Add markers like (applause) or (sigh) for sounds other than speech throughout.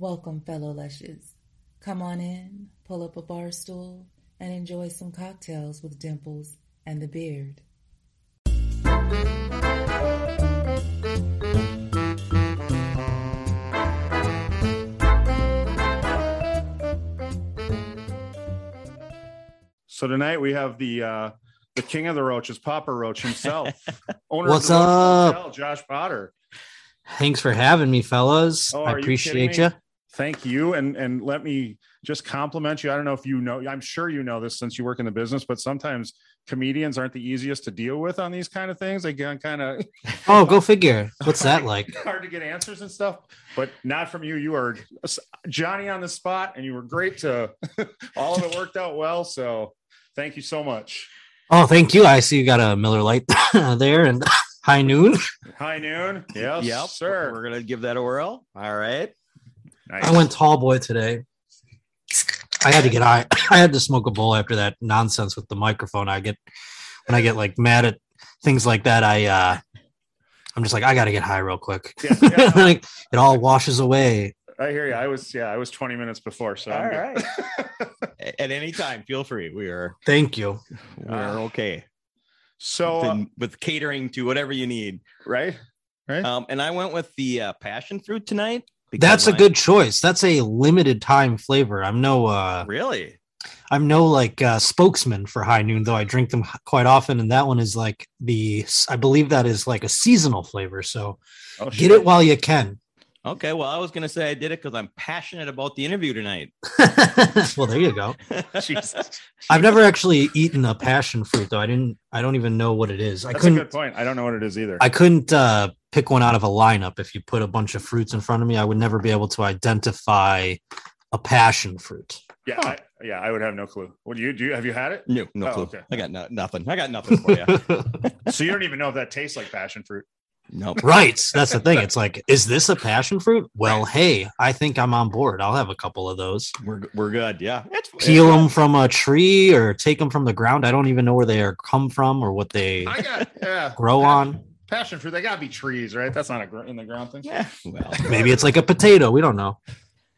Welcome, fellow Lushes. Come on in, pull up a bar stool, and enjoy some cocktails with Dimples and the Beard. So tonight we have the uh the king of the roaches, Papa Roach himself, (laughs) owner What's of the up? Hotel, Josh Potter. Thanks for having me, fellas. Oh, I are you appreciate you. Me? Thank you, and and let me just compliment you. I don't know if you know. I'm sure you know this since you work in the business, but sometimes comedians aren't the easiest to deal with on these kind of things. They get kind of (laughs) Oh, go figure. What's that like? (laughs) hard to get answers and stuff, but not from you. You are Johnny on the spot, and you were great to. (laughs) all of it worked out well. So thank you so much. Oh, thank you. I see you got a Miller Lite there and high noon. High noon. Yes, Yep, sir. We're gonna give that a whirl. All right. Nice. I went tall boy today. I had to get high. (laughs) I had to smoke a bowl after that nonsense with the microphone. I get when I get like mad at things like that. I uh I'm just like I got to get high real quick. (laughs) Yeah, yeah, (laughs) like it all washes away. I hear you. I was yeah, I was 20 minutes before. So All I'm right. At any time, feel free. We are Thank you. we're Ah. okay so uh, With- with catering to whatever you need. right, right. Um, and I went with the uh, passion fruit tonight. Because That's a my- good choice. That's a limited time flavor. I'm no uh Really. I'm no like uh, spokesman for High Noon, though I drink them quite often, and that one is like the I believe that is like a seasonal flavor. So oh, get it while you can. Okay. Well, I was gonna say I did it because I'm passionate about the interview tonight. (laughs) well, there you go. (laughs) Jesus. I've never actually eaten a passion fruit, though. I didn't. I don't even know what it is. I That's a couldn't. good point. I don't know what it is either. I couldn't uh, pick one out of a lineup. If you put a bunch of fruits in front of me, I would never be able to identify a passion fruit. yeah, I, yeah, I would have no clue. What do you do? You, have you had it? No, no Oh, clue. okay. I got no, nothing. I got nothing for you. (laughs) So you don't even know if that tastes like passion fruit. nope. right. That's the thing. (laughs) It's like, is this a passion fruit? Well, hey, I think I'm on board. I'll have a couple of those. We're we're good. Yeah. It's, Peel it's- them from a tree or take them from the ground. I don't even know where they are come from or what they I got yeah. grow pa- on. Passion fruit. They gotta be trees, right? That's not a gr- in the ground thing. Yeah. Well. (laughs) Maybe it's like a potato. We don't know.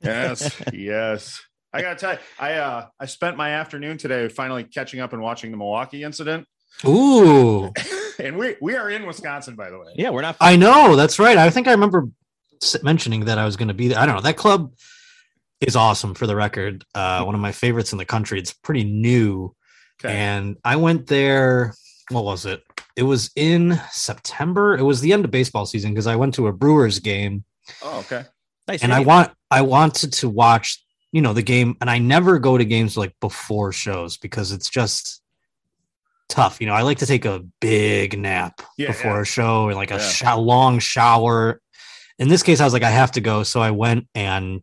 Yes, (laughs) yes. I gotta tell you, I uh I spent my afternoon today finally catching up and watching the Milwaukee incident. Ooh, (laughs) and we we are in Wisconsin, by the way. Yeah, we're not. I know. That's right. I think I remember mentioning that I was going to be there. I don't know. That club is awesome for the record. Uh, one of my favorites in the country. It's pretty new. Okay. And I went there. What was it? It was in September. It was the end of baseball season because I went to a Brewers game oh, okay. Nice and I want I wanted to watch you know the game and I never go to games like before shows because it's just tough. You know, I like to take a big nap Yeah, before yeah. a show and like a Yeah. sho- long shower. In this case, I was like, I have to go, so I went and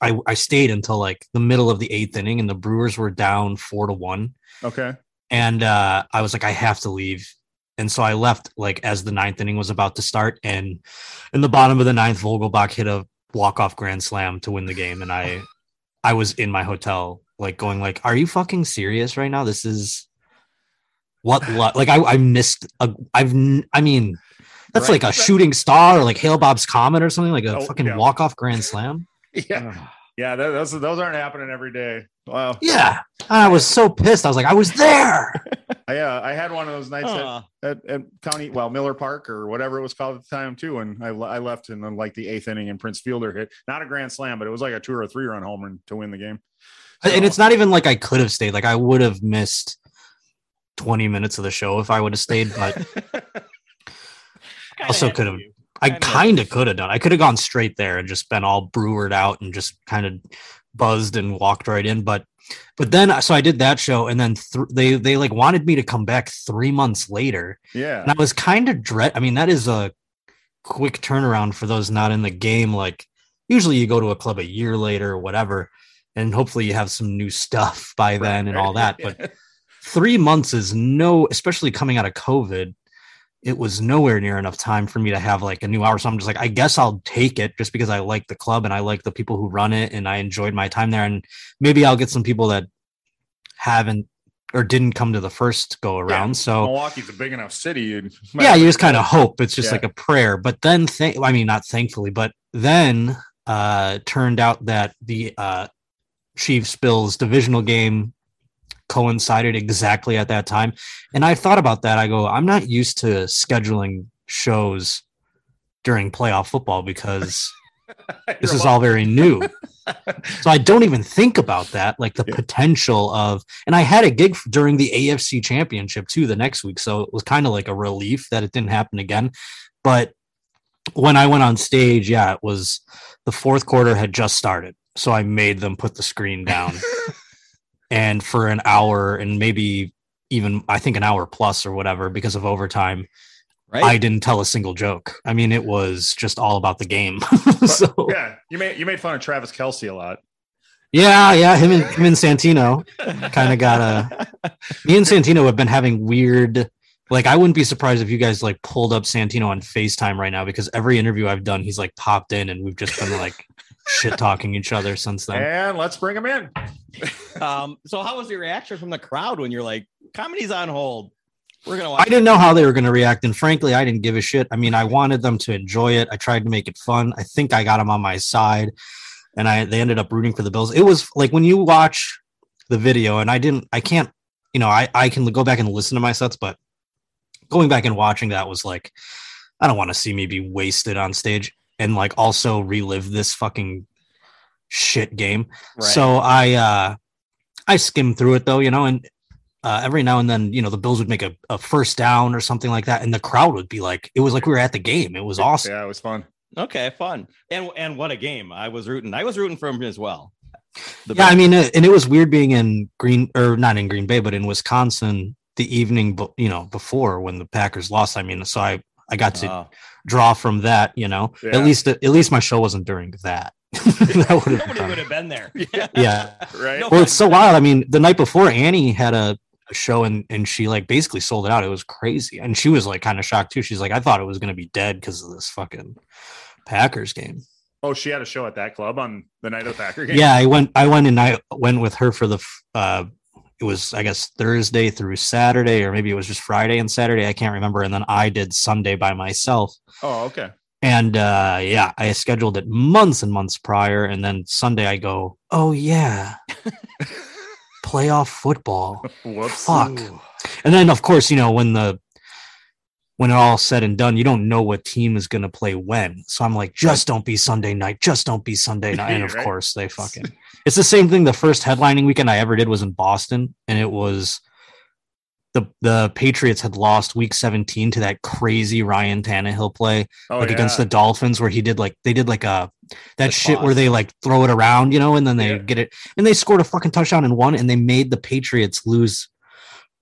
I I stayed until like the middle of the eighth inning, and the Brewers were down four to one Okay. And uh, I was like, I have to leave. And so I left like as the ninth inning was about to start, and in the bottom of the ninth, Vogelbach hit a walk off grand slam to win the game, and I, I was in my hotel like going like, Are you fucking serious right now? This is what luck. Like I, I missed a, I've n- I mean, that's Right. like a shooting star or like Hale-Bopp's Comet or something like a Oh, fucking yeah. walk off grand slam. (laughs) Yeah. Yeah, that, those those aren't happening every day. Wow. Yeah. I was so pissed. I was like, I was there. (laughs) I uh, I had one of those nights at, Aw. at, at County, well, Miller Park or whatever it was called at the time too. And I, I left in uh, like the eighth inning and Prince Fielder hit not a grand slam, but it was like a two or a three run home run to win the game. and it's not even like I could have stayed. Like I would have missed 20 minutes of the show if I would have stayed, but (laughs) Also could've- be. I Kinda. could have done. I could have gone straight there and just been all brewered out and just kind of buzzed and walked right in. But but then uh, so I did that show and then th- they they like wanted me to come back three months later, Yeah. and I was kind of dread. I mean, that is a quick turnaround for those not in the game. Like usually you go to a club a year later or whatever, and hopefully you have some new stuff by then and all that. But (laughs) three months is no, especially coming out of COVID, it was nowhere near enough time for me to have like a new hour. So I'm just like, I guess I'll take it just because I like the club and I like the people who run it and I enjoyed my time there. And maybe I'll get some people that haven't or didn't come to the first go around. So Milwaukee's a big enough city. and- yeah, you just kind of hope it's just Yeah. like a prayer. But then, th- I mean, not thankfully, but then uh turned out that the uh Chiefs Bills divisional game coincided exactly at that time. And I thought about that. I go, I'm not used to scheduling shows during playoff football because (laughs) this is all very new. (laughs) so I don't even think about that, like the Yeah. potential of. And I had a gig during the AFC Championship too the next week, so it was kind of like a relief that it didn't happen again. But when I went on stage, yeah, it was the fourth quarter had just started, so I made them put the screen down, (laughs) and for an hour and maybe even I think an hour plus or whatever because of overtime. right? I didn't tell a single joke. I mean, it was just all about the game. (laughs) so yeah, you made you made fun of Travis Kelce a lot. Yeah, yeah, him and him and Santino kind of got a. (laughs) Me and Santino have been having weird. Like, I wouldn't be surprised if you guys like pulled up Santino on Facetime right now because every interview I've done, he's like popped in, and we've just been like shit talking each other since then. And let's bring them in. (laughs) um, so how was your reaction from the crowd when you're like, comedy's on hold? We're gonna I didn't know how they were going to react, and frankly, I didn't give a shit. I mean, I wanted them to enjoy it. I tried to make it fun. I think I got them on my side, and I they ended up rooting for the Bills. It was like when you watch the video, and I didn't, I can't, you know, I I can go back and listen to my sets, but going back and watching that was like, I don't want to see me be wasted on stage and like also relive this fucking shit game. Right. So I uh I skimmed through it though, you know, and uh, every now and then, you know, the Bills would make a, a first down or something like that, and the crowd would be like, it was like we were at the game. It was awesome. Yeah, it was fun. Okay, fun. And and what a game! I was rooting. I was rooting for him as well. The Yeah, I mean, uh, and it was weird being in Green or not in Green Bay, but in Wisconsin the evening, bu- you know, before when the Packers lost. I mean, so I I got to Oh. Draw from that, you know. Yeah. At least at least my show wasn't during that. (laughs) that would have nobody (laughs) been would have been there. yeah. Right. No. Well, it's so wild. I mean, the night before Annie had a, a show and and she like basically sold it out. It was crazy, and she was like kind of shocked too. She's like, I thought it was gonna be dead because of this fucking Packers game. Oh, she had a show at that club on the night of the Packer game. Yeah, I went. I went and I went with her for the. uh It was I guess Thursday through Saturday, or maybe it was just Friday and Saturday. I can't remember. And then I did Sunday by myself. Oh, okay. And uh yeah, I scheduled it months and months prior. And then Sunday I go, oh yeah, (laughs) playoff football. Whoops. Fuck. And then of course, you know, when the when it all said and done, you don't know what team is gonna play when. So I'm like, just don't be Sunday night, just don't be Sunday night. And (laughs) of Right. course they fucking (laughs) it's the same thing. The first headlining weekend I ever did was in Boston, and it was the the Patriots had lost week 17 to that crazy Ryan Tannehill play Oh, like against the Dolphins where he did like they did like a that The shit where they like throw it around, you know, and then they Yeah. get it and they scored a fucking touchdown and won and they made the Patriots lose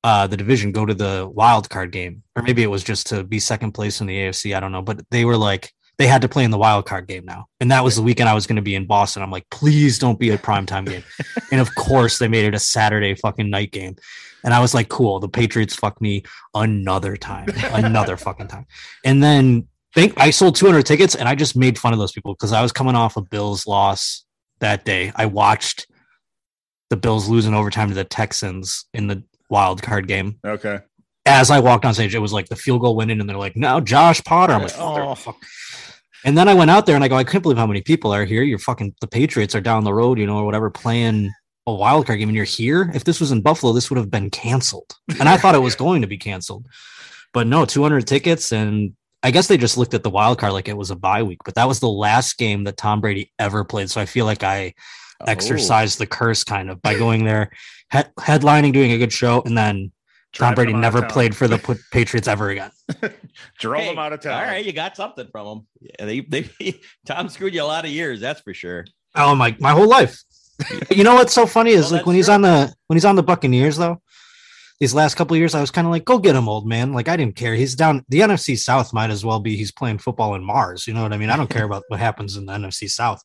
uh the division go to the wild card game or maybe it was just to be second place in the AFC, I don't know, but they were like they had to play in the wild card game now. And that was the weekend I was going to be in Boston. I'm like, please don't be a primetime game. (laughs) and of course, they made it a Saturday fucking night game. And I was like, cool, the Patriots fuck me another time, another (laughs) fucking time. And then think I sold 200 tickets and I just made fun of those people because I was coming off a Bills loss that day. I watched the Bills losing overtime to the Texans in the wild card game. Okay. As I walked on stage, it was like the field goal went in, and they're like, now Josh Potter. I'm like, Oh. oh, fuck. And then I went out there and I go, I can't believe how many people are here. You're fucking the Patriots are down the road, you know, or whatever, playing a wild card game, and you're here. If this was in Buffalo, this would have been canceled. And I thought it was (laughs) going to be canceled, but no, 200 tickets, and I guess they just looked at the wild card like it was a bye week. But that was the last game that Tom Brady ever played, so I feel like I Oh. exercised the curse kind of by going there, he- headlining, doing a good show, and then Tom Driving Brady never played for the (laughs) P- Patriots ever again. (laughs) Drove Hey, them out of town. All right, you got something from them. Yeah, they, they, (laughs) Tom screwed you a lot of years, that's for sure. Oh my, my whole life. you know what's so funny is Well, like that's when he's true. on the when he's on the Buccaneers though. These last couple of years, I was kind of like, "Go get him, old man!" Like I didn't care. He's down. The NFC South might as well be he's playing football in Mars. You know what I mean? I don't care about what happens in the NFC South.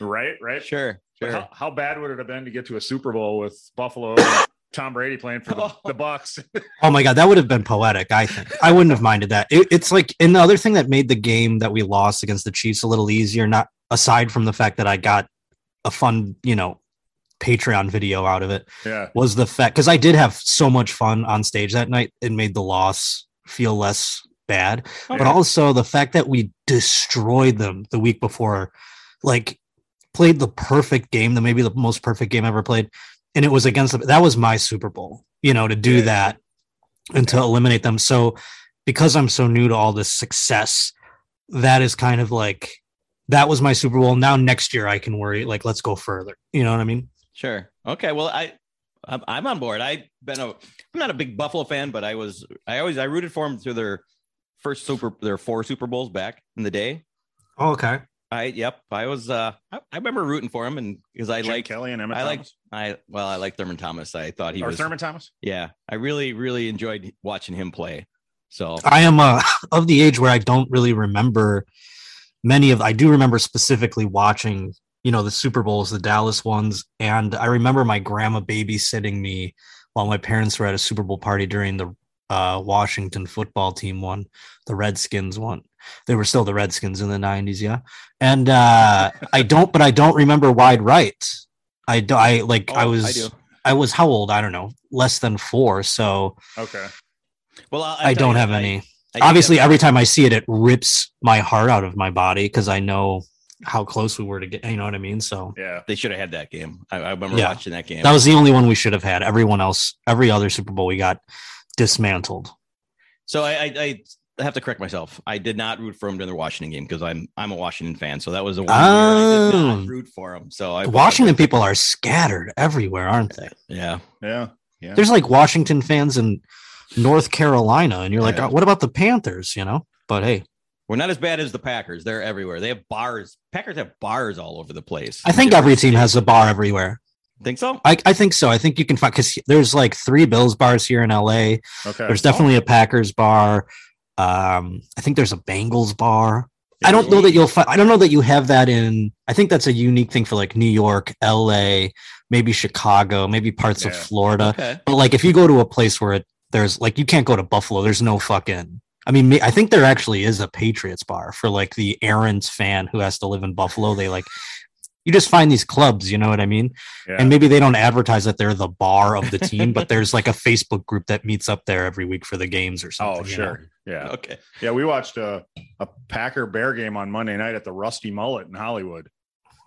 Right, right. Sure, But sure. How, how bad would it have been to get to a Super Bowl with Buffalo, and (laughs) Tom Brady playing for the, (laughs) the Bucks? Oh my god, that would have been poetic. I think I wouldn't have minded that. It, it's like, and the other thing that made the game that we lost against the Chiefs a little easier, not aside from the fact that I got a fun, you know, Patreon video out of it, yeah, was the fact because I did have so much fun on stage that night. It made the loss feel less bad, but also the fact that we destroyed them the week before, like played the perfect game, the maybe the most perfect game ever played, and it was against the, that was my Super Bowl, you know, to do Yeah. that and to eliminate them. So because I'm so new to all this success, that is kind of like that was my Super Bowl. Now next year I can worry like let's go further. You know what I mean? Sure. Okay. Well, I I'm, I'm on board. I've been a I'm not a big Buffalo fan, but I was I always I rooted for them through their first super their four Super Bowls back in the day. Oh, okay. I yep. I was uh I, I remember rooting for him and because I like Kelly and Emmett I Thomas. like I well I like Thurman Thomas. I thought he or was Thurman Thomas. yeah. I really really enjoyed watching him play. So I am uh, (laughs) of the age where I don't really remember many of. I do remember specifically watching, you know, the Super Bowls, the Dallas ones, and I remember my grandma babysitting me while my parents were at a Super Bowl party during the uh, Washington football team won, the Redskins won. They were still the Redskins in the '90s, yeah. And uh, (laughs) I don't, but I don't remember wide right. I do. I like. I Oh, was. I. I was how old? I don't know, less than four. So Okay. Well, I'll, I'll I don't you, have I- any. I Obviously, every time I see it, it rips my heart out of my body because I know how close we were to get. You know what I mean? So Yeah. they should have had that game. I, I remember Yeah. watching that game. that was the only one we should have had. Everyone else, every other Super Bowl, we got dismantled. So I, I, I have to correct myself. I did not root for him during the Washington game because I'm I'm a Washington fan. So that was the one year I did Oh. not ah. root for him. So I Washington people are scattered everywhere, aren't they? Yeah. Yeah. Yeah. There's like Washington fans in North Carolina, and you're like, Yeah. oh, what about the Panthers? You know? But hey, We're not as bad as the Packers. They're everywhere. They have bars. Packers have bars all over the place. I think every team has a bar everywhere. Think so? I, I think so. I think you can find because there's like three Bills bars here in LA. okay. There's definitely a Packers bar. Um, I think there's a Bengals bar. I don't know that you'll find. I don't know that you have that in. I think that's a unique thing for like New York, L.A., maybe Chicago, maybe parts of Florida. Okay. But like, if you go to a place where it, there's like, you can't go to Buffalo. There's no fucking. I mean, I think there actually is a Patriots bar for like the errant fan who has to live in Buffalo. They like, you just find these clubs. You know what I mean? Yeah. And maybe they don't advertise that they're the bar of the team, but there's like a Facebook group that meets up there every week for the games or oh, something. oh, you know? sure. Yeah. Okay. Yeah. We watched a, a Packer Bear game on Monday night at the Rusty Mullet in Hollywood.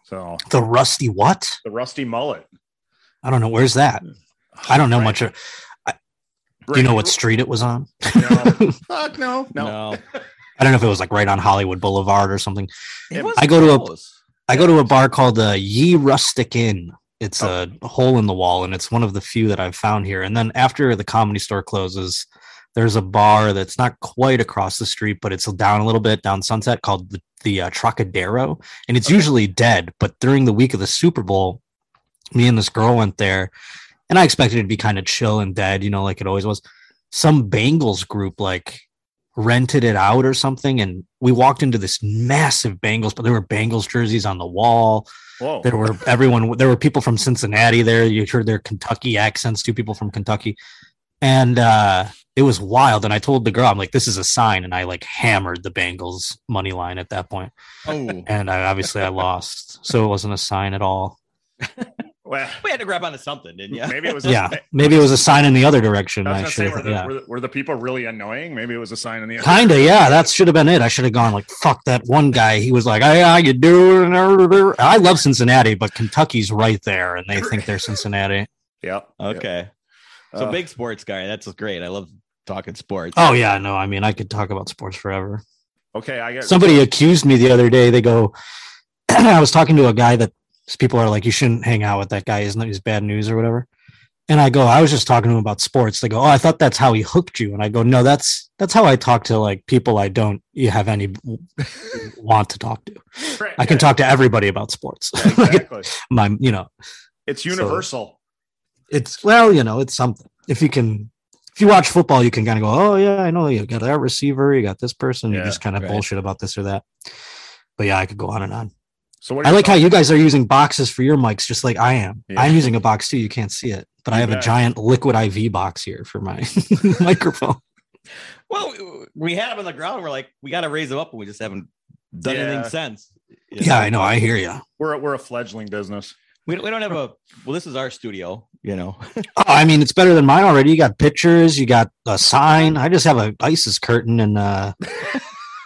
So The Rusty what? the Rusty Mullet. I don't know. Where's that? I don't know Right. much. Of, do you know what street it was on? No. (laughs) Fuck no. No. No. I don't know if it was like right on Hollywood Boulevard or something. It I go to a- close. I go to a bar called uh, Ye Rustic Inn. It's a hole in the wall, and it's one of the few that I've found here. And then after the comedy store closes, there's a bar that's not quite across the street, but it's down a little bit down Sunset called the, the uh, Trocadero, and it's usually dead. But during the week of the Super Bowl, me and this girl went there, and I expected it to be kind of chill and dead, you know, like it always was. Some Bengals group like rented it out or something, and we walked into this massive Bengals, but there were Bengals jerseys on the wall. Whoa. There were (laughs) everyone. There were people from Cincinnati there. You heard their Kentucky accents. Two people from Kentucky, and uh, it was wild. And I told the girl, I'm like, "This is a sign," and I like hammered the Bengals money line at that point. Oh. And I obviously I lost, so it wasn't a sign at all. (laughs) Well, We had to grab onto something, didn't you? maybe it was. (laughs) Yeah, maybe it was a sign in the other direction. I I should, say, were the, yeah. were, the, were the people really annoying? Maybe it was a sign in the other Kinda, yeah. That should have been it. I should have gone like, "Fuck that one guy." He was like, "Hey, how you doing?" I love Cincinnati, but Kentucky's right there, and they think they're Cincinnati. (laughs) Yeah. Okay. So Uh, big sports guy. That's great. I love talking sports. Oh yeah, no. I mean, I could talk about sports forever. Okay, I get Somebody accused me the other day. They go, (clears throat) I was talking to a guy that people are like, you shouldn't hang out with that guy. Isn't he's bad news or whatever? And I go, I was just talking to him about sports. They go, oh, I thought that's how he hooked you. And I go, no, that's that's how I talk to like people I don't you have any (laughs) want to talk to. Right, I can yeah, talk to everybody about sports. (laughs) Exactly. My, you know, it's universal. it's well, you know, it's something. If you can, if you watch football, you can kind of go, oh yeah, I know you got that receiver, you got this person, you just kind of right. bullshit about this or that. But yeah, I could go on and on. So what? I your like how you guys are using boxes for your mics, just like I am. Yeah. I'm using a box too. You can't see it, but I You have a bet. giant liquid IV box here for my (laughs) microphone. Well, we- we had them on the ground. We're like, we got to raise them up, and we just haven't done Yeah. anything since. You Yeah. I know. I hear you. we're a, we're a fledgling business. We, we don't have a. Well, this is our studio. You know. (laughs) Oh, I mean, it's better than mine already. You got pictures, you got a sign. I just have a ISIS curtain and uh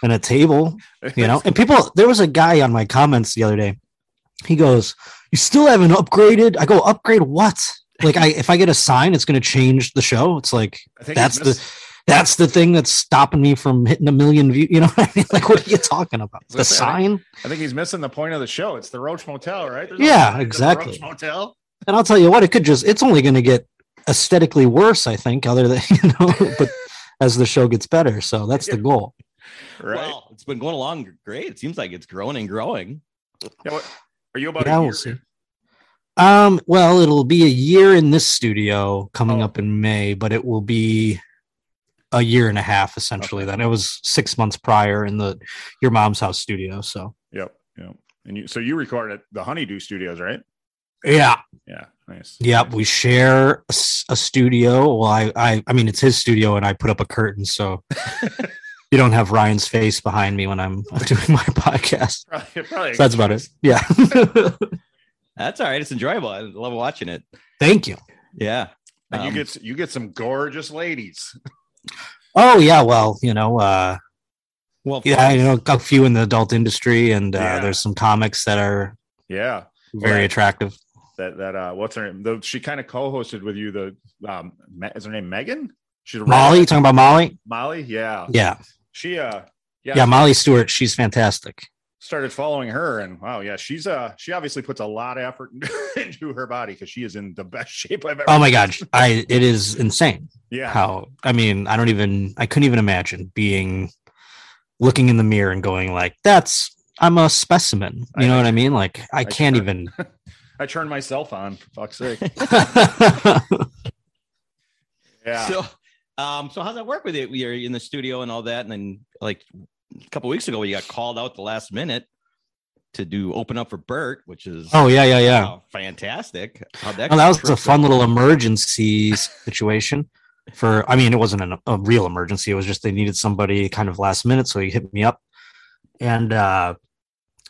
and a table, you know. And people, there was a guy on my comments the other day. He goes, "You still haven't upgraded?" I go, "Upgrade what?" Like, I if I get a sign, it's going to change the show. It's like that's the that's the thing that's stopping me from hitting a million views. You know what I mean? (laughs) Like, what are you talking about? The Listen, sign? I think he's missing the point of the show. It's the Roach Motel, right? There's Yeah, exactly. Roach Motel. And I'll tell you what, it could just it's only going to get aesthetically worse, I think, other than (laughs) you know, but as the show gets better. So that's the goal. Right. Well, it's been going along great. It seems like it's growing and growing. Yeah, what- are you about Yeah, a we'll see. Um, well, it'll be a year in this studio coming Oh. up in May, but it will be a year and a half essentially. Okay. Then it was six months prior in the your mom's house studio. So Yep. Yep. And you, so you record at the Honeydew Studios, right? yeah, Yeah. Nice. Yep, we share a studio. Well, I, I, I mean, it's his studio, and I put up a curtain, so (laughs) you don't have Ryan's face behind me when I'm (laughs) doing my podcast. Probably, probably So that's about it. Yeah. (laughs) That's all right. It's enjoyable. I love watching it. Thank you. Yeah. And you Um, get you get some gorgeous ladies. Oh yeah, well, you know, uh, well. yeah, I know a few in the adult industry, and uh, Yeah. there's some comics that are Yeah. very Right. attractive. That that uh what's her name? The, she kind of co-hosted with you the um is her name Megan? She's a Molly, you talking about Molly? Molly, yeah. Yeah, She uh yeah, yeah, Molly Stewart. She's fantastic. started following her and wow, yeah, she's uh she obviously puts a lot of effort (laughs) into her body because she is in the best (laughs) shape I've ever Oh my seen. god, I it is insane. Yeah. how i mean i don't even i couldn't even imagine being looking in the mirror and going like that's i'm a specimen you know know. what i mean like i I can't sure- even (laughs) I turned myself on, for fuck's sake. Yeah. So, um, so how's that work with you? You're in the studio and all that, and then like a couple weeks ago, you got called out the last minute to do open up for Bert, which is oh yeah yeah yeah. fantastic. How'd that, well, that was a fun little emergency situation for i mean it wasn't an, a real emergency. It was just they needed somebody kind of last minute so he hit me up. And uh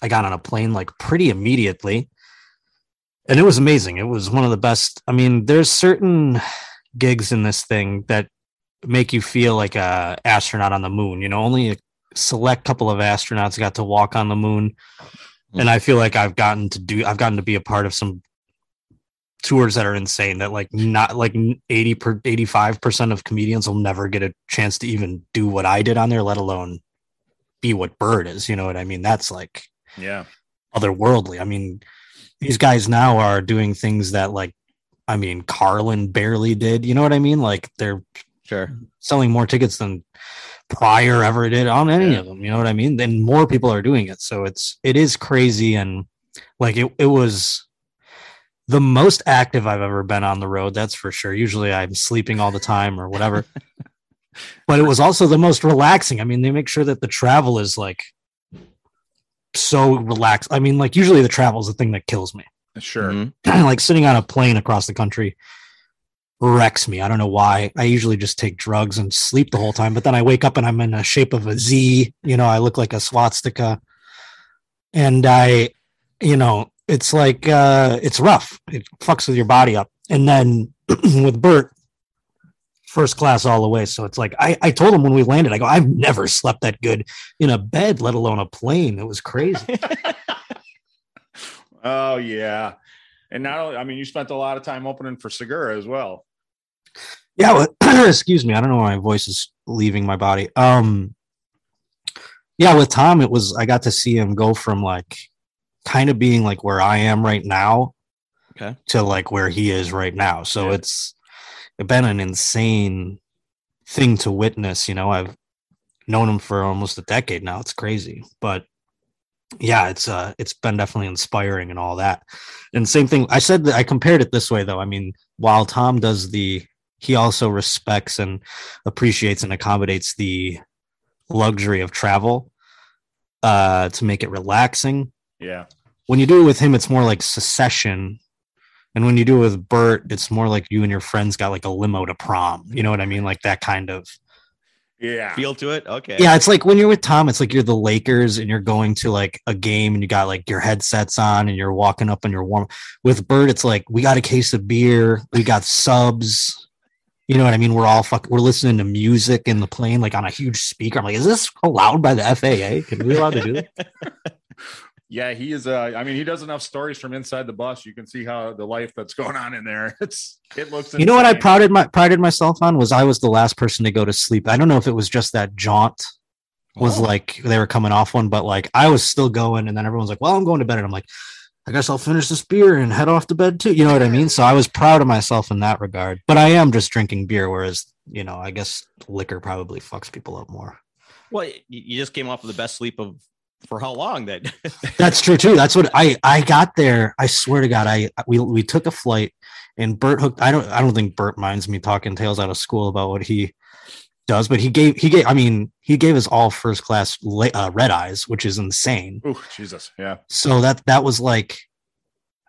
i got on a plane like pretty immediately. And it was amazing. It was one of the best i mean there's certain gigs in this thing that make you feel like a astronaut on the moon you know only a select couple of astronauts got to walk on the moon and i feel like i've gotten to do i've gotten to be a part of some tours that are insane that like not like 80 per 85% of comedians will never get a chance to even do what I did on there, let alone be what Bert is. You know what I mean? That's like yeah. otherworldly. I mean, these guys now are doing things that like I mean Carlin barely did. You know what I mean? Like they're Sure. selling more tickets than Pryor ever did on any Yeah. of them. You know what I mean? Then more people are doing it. So it's it is crazy and like it, it was the most active I've ever been on the road, that's for sure. Usually I'm sleeping all the time or whatever. (laughs) but it was also the most relaxing. I mean, they make sure that the travel is like so relaxed. I mean, like usually the travel is the thing that kills me. Sure. Mhm. (clears throat) like sitting on a plane across the country wrecks me. I don't know why. I usually just take drugs and sleep the whole time, but then I wake up and I'm in the shape of a Z. You know, I look like a swastika. And I, you know, it's like uh it's rough. It fucks with your body up. And then (clears throat) with Bert, first class all the way. So it's like I, I told him when we landed, I go, I've never slept that good in a bed, let alone a plane. It was crazy. (laughs) oh yeah. And not only I mean you spent a lot of time opening for Segura as well. Yeah, well, (clears throat) excuse me. I don't know why my voice is leaving my body. Um yeah, with Tom, it was I got to see him go from like kind of being like where I am right now Okay. to like where he is right now. So Yeah. it's been an insane thing to witness. You know, I've known him for almost a decade now. It's crazy, but yeah, it's uh, it's been definitely inspiring and all that. And same thing. I said that I compared it this way though. I mean, while Tom does the, he also respects and appreciates and accommodates the luxury of travel uh to make it relaxing Yeah. when you do it with him, it's more like secession. And when you do it with Bert, it's more like you and your friends got like a limo to prom. You know what I mean? Like that kind of. Yeah. Feel to it. Okay. Yeah, it's like when you're with Tom, it's like you're the Lakers and you're going to like a game and you got like your headsets on and you're walking up and you're warm. With Bert, it's like we got a case of beer, we got subs. You know what I mean? We're all fuck. We're listening to music in the plane, like on a huge speaker. I'm like, is this allowed by the FAA? Can we allowed to do that? (laughs) Yeah, he is. Uh, I mean, he does enough stories from inside the bus. You can see how the life that's going on in there. (laughs) It's it looks. You know what I prided my prided myself on was I was the last person to go to sleep. I don't know if it was just that jaunt was Oh. like they were coming off one, but like I was still going, and then everyone's like, "Well, I'm going to bed," and I'm like, "I guess I'll finish this beer and head off to bed too." You know what I mean? So I was proud of myself in that regard. But I am just drinking beer, whereas you know, I guess liquor probably fucks people up more. Well, you just came off of the best sleep of for how long? That (laughs) That's true too. That's what I I got there. I swear to God, I we we took a flight and Bert hooked. I don't I don't think Bert minds me talking tales out of school about what he does, but he gave he gave. I mean, he gave us all first class uh, red eyes, which is insane. Ooh, Jesus. Yeah. So that that was like.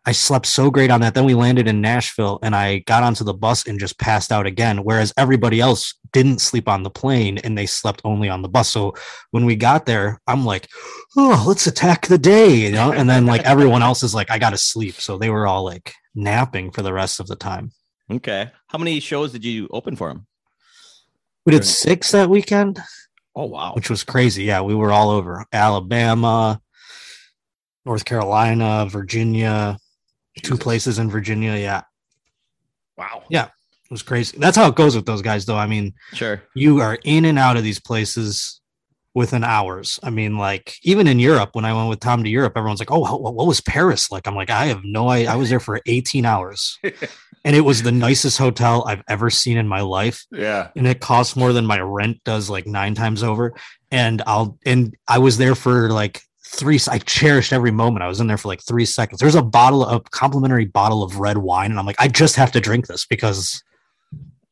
I slept so great on that. Then we landed in Nashville and I got onto the bus and just passed out again. Whereas everybody else didn't sleep on the plane and they slept only on the bus. So when we got there, I'm like, oh, let's attack the day, you know? And then like everyone else is like, I got to sleep. So they were all like napping for the rest of the time. okay. How many shows did you open for him? We did six that weekend, Oh wow. which was crazy. Yeah, we were all over Alabama, North Carolina, Virginia, two places in Virginia. Yeah, Wow. Yeah. it was crazy. That's how it goes with those guys, though. I mean, Sure. you are in and out of these places within hours. I mean, like even in Europe, when I went with Tom to Europe, everyone's like, "Oh, how, what was Paris like?" I'm like, "I have no idea. I was there for 18 hours, (laughs) and it was the nicest hotel I've ever seen in my life, Yeah. and it costs more than my rent does like nine times over. And I'll and I was there for like three. I cherished every moment. I was in there for like three seconds. There's a bottle, a complimentary bottle of red wine, and I'm like, I just have to drink this because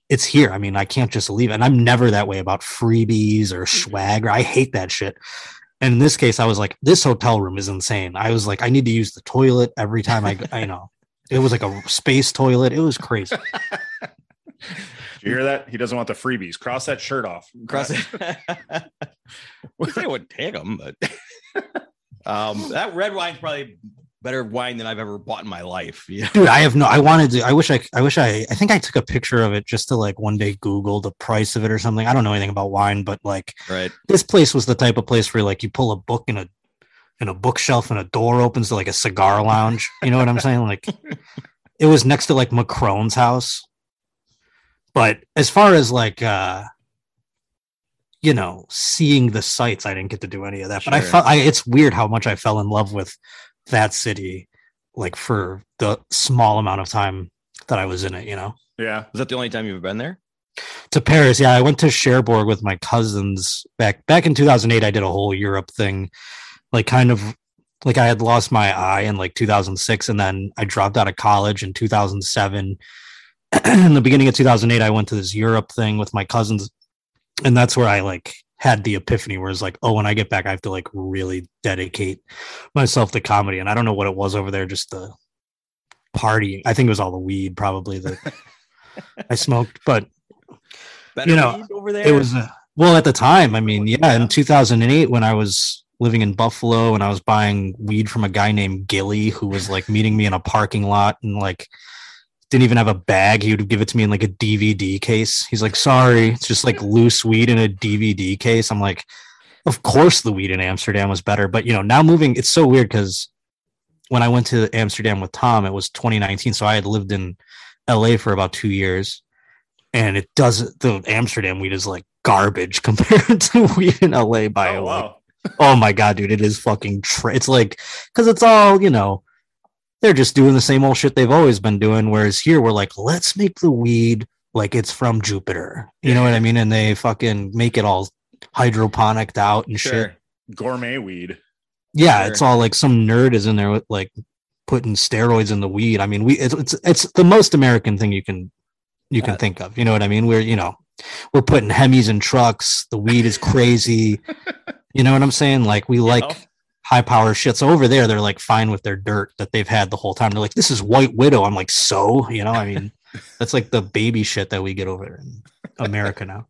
it's here. I mean, I can't just leave. it. And I'm never that way about freebies or swagger. I hate that shit. And in this case, I was like, this hotel room is insane. I was like, I need to use the toilet every time I, I know. (laughs) It was like a space toilet. It was crazy. (laughs) Did you hear that? He doesn't want the freebies. Cross that shirt off. Cross it. well, I would take them, but um, that red wine's probably better wine than I've ever bought in my life. Yeah. Dude, I have no, I wanted to, I wish I, I wish I, I think I took a picture of it just to like one day Google the price of it or something. I don't know anything about wine, but like Right. this place was the type of place where like you pull a book in a, in a bookshelf and a door opens to like a cigar lounge. You know what I'm saying? Like (laughs) it was next to like Macron's house. But as far as like uh you know, seeing the sights, I didn't get to do any of that. But I felt I it's weird how much I fell in love with that city like for the small amount of time that I was in it, you know. Yeah. Is that the only time you've been there? To Paris, yeah, I went to Cherbourg with my cousins back back in 2008. I did a whole Europe thing, like kind of like I had lost my eye in like 2006, and then I dropped out of college in 2007. (clears throat) in the beginning of 2008, I went to this Europe thing with my cousins, and that's where I like had the epiphany where it's like, oh, when I get back, I have to like really dedicate myself to comedy. And I don't know what it was over there, just the party. I think it was all the weed probably that (laughs) I smoked, but Better You know, over there. it was uh, well at the time. I mean, yeah, in 2008 when I was living in Buffalo and I was buying weed from a guy named Gilly who was like meeting me in a parking lot and like didn't even have a bag. He would give it to me in like a DVD case. He's like, sorry, it's just like loose weed in a DVD case. I'm like, of course the weed in Amsterdam was better. But you know, now moving, it's so weird because when I went to Amsterdam with Tom, it was 2019. So I had lived in LA for about two years. And it does the Amsterdam weed is like garbage (laughs) compared to weed in LA by Oh, wow. oh my god, dude, it is fucking. Tra- it's like because it's all you know. They're just doing the same old shit they've always been doing. Whereas here, we're like, let's make the weed like it's from Jupiter. You know what I mean? And they fucking make it all hydroponicked out and shit. Gourmet weed. Yeah, Sure. it's all like some nerd is in there with like putting steroids in the weed. I mean, we it's it's, it's the most American thing you can you can Uh, think of. You know what I mean? We're you know we're putting Hemis in trucks. The weed is crazy. (laughs) you know what I'm saying? Like we like know? High power shit. So over there, they're like fine with their dirt that they've had the whole time. They're like, this is White Widow. I'm like, so you know, I mean, (laughs) that's like the baby shit that we get over in America now.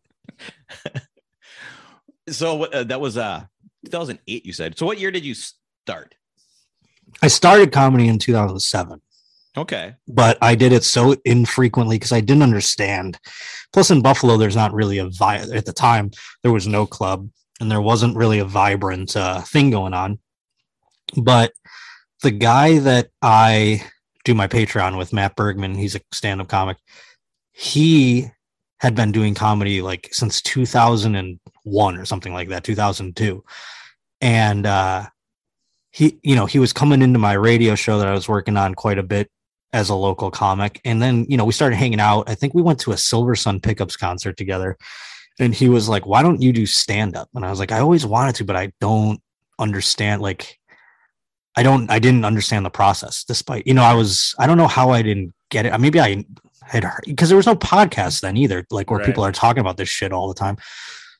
So uh, that was uh 2008. You said. So what year did you start? I started comedy in 2007. Okay. but I did it so infrequently because I didn't understand. Plus, in Buffalo, there's not really a vi- at the time there was no club and there wasn't really a vibrant uh, thing going on. But the guy that I do my Patreon with, Matt Bergman, he's a stand-up comic. He had been doing comedy like since 2001 or something like that, 2002, and uh, he, you know, he was coming into my radio show that I was working on quite a bit as a local comic. And then, you know, we started hanging out. I think we went to a Silversun Pickups concert together. And he was like, Why don't you do stand up? And I was like, I always wanted to, but I don't understand. Like, I don't, I didn't understand the process despite, you know, I was, I don't know how I didn't get it. Maybe I had heard because there was no podcast then either, like where Right. people are talking about this shit all the time.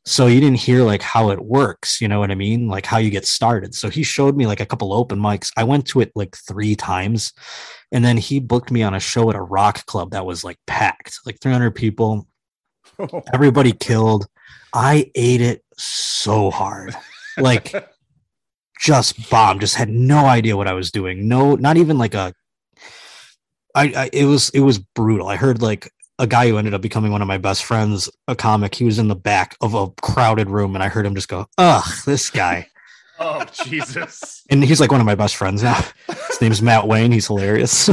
So you didn't hear like how it works, you know what I mean? Like how you get started. So he showed me like a couple open mics. I went to it like three times and then he booked me on a show at a rock club that was like packed, like 300 people. (laughs) Everybody killed. I ate it so hard. Like (laughs) just bombed, just had no idea what I was doing. No, not even like a I, I it was it was brutal. I heard like a guy who ended up becoming one of my best friends, a comic, he was in the back of a crowded room and I heard him just go, Ugh, this guy. (laughs) oh Jesus. and he's like one of my best friends now. His name's Matt Wayne. He's hilarious.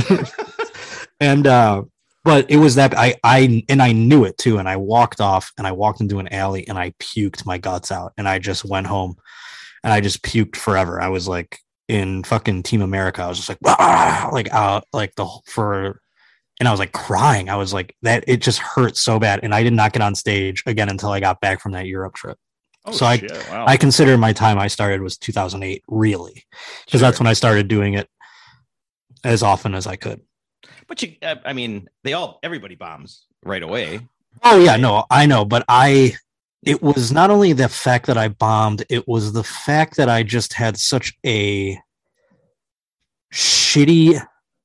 (laughs) and uh but it was that I I and I knew it too. And I walked off and I walked into an alley and I puked my guts out and I just went home and I just puked forever. I was like in fucking Team America. I was just like "Ah," like out like the for and I was like crying. I was like that it just hurt so bad. And I did not get on stage again until I got back from that Europe trip. Oh, So I- Wow. I consider my time I started was 2008, really, because that's when I started doing it as often as I could. But you, uh, I mean, they all, everybody bombs right away. Oh yeah, no, I know, but I it was not only the fact that I bombed, it was the fact that I just had such a shitty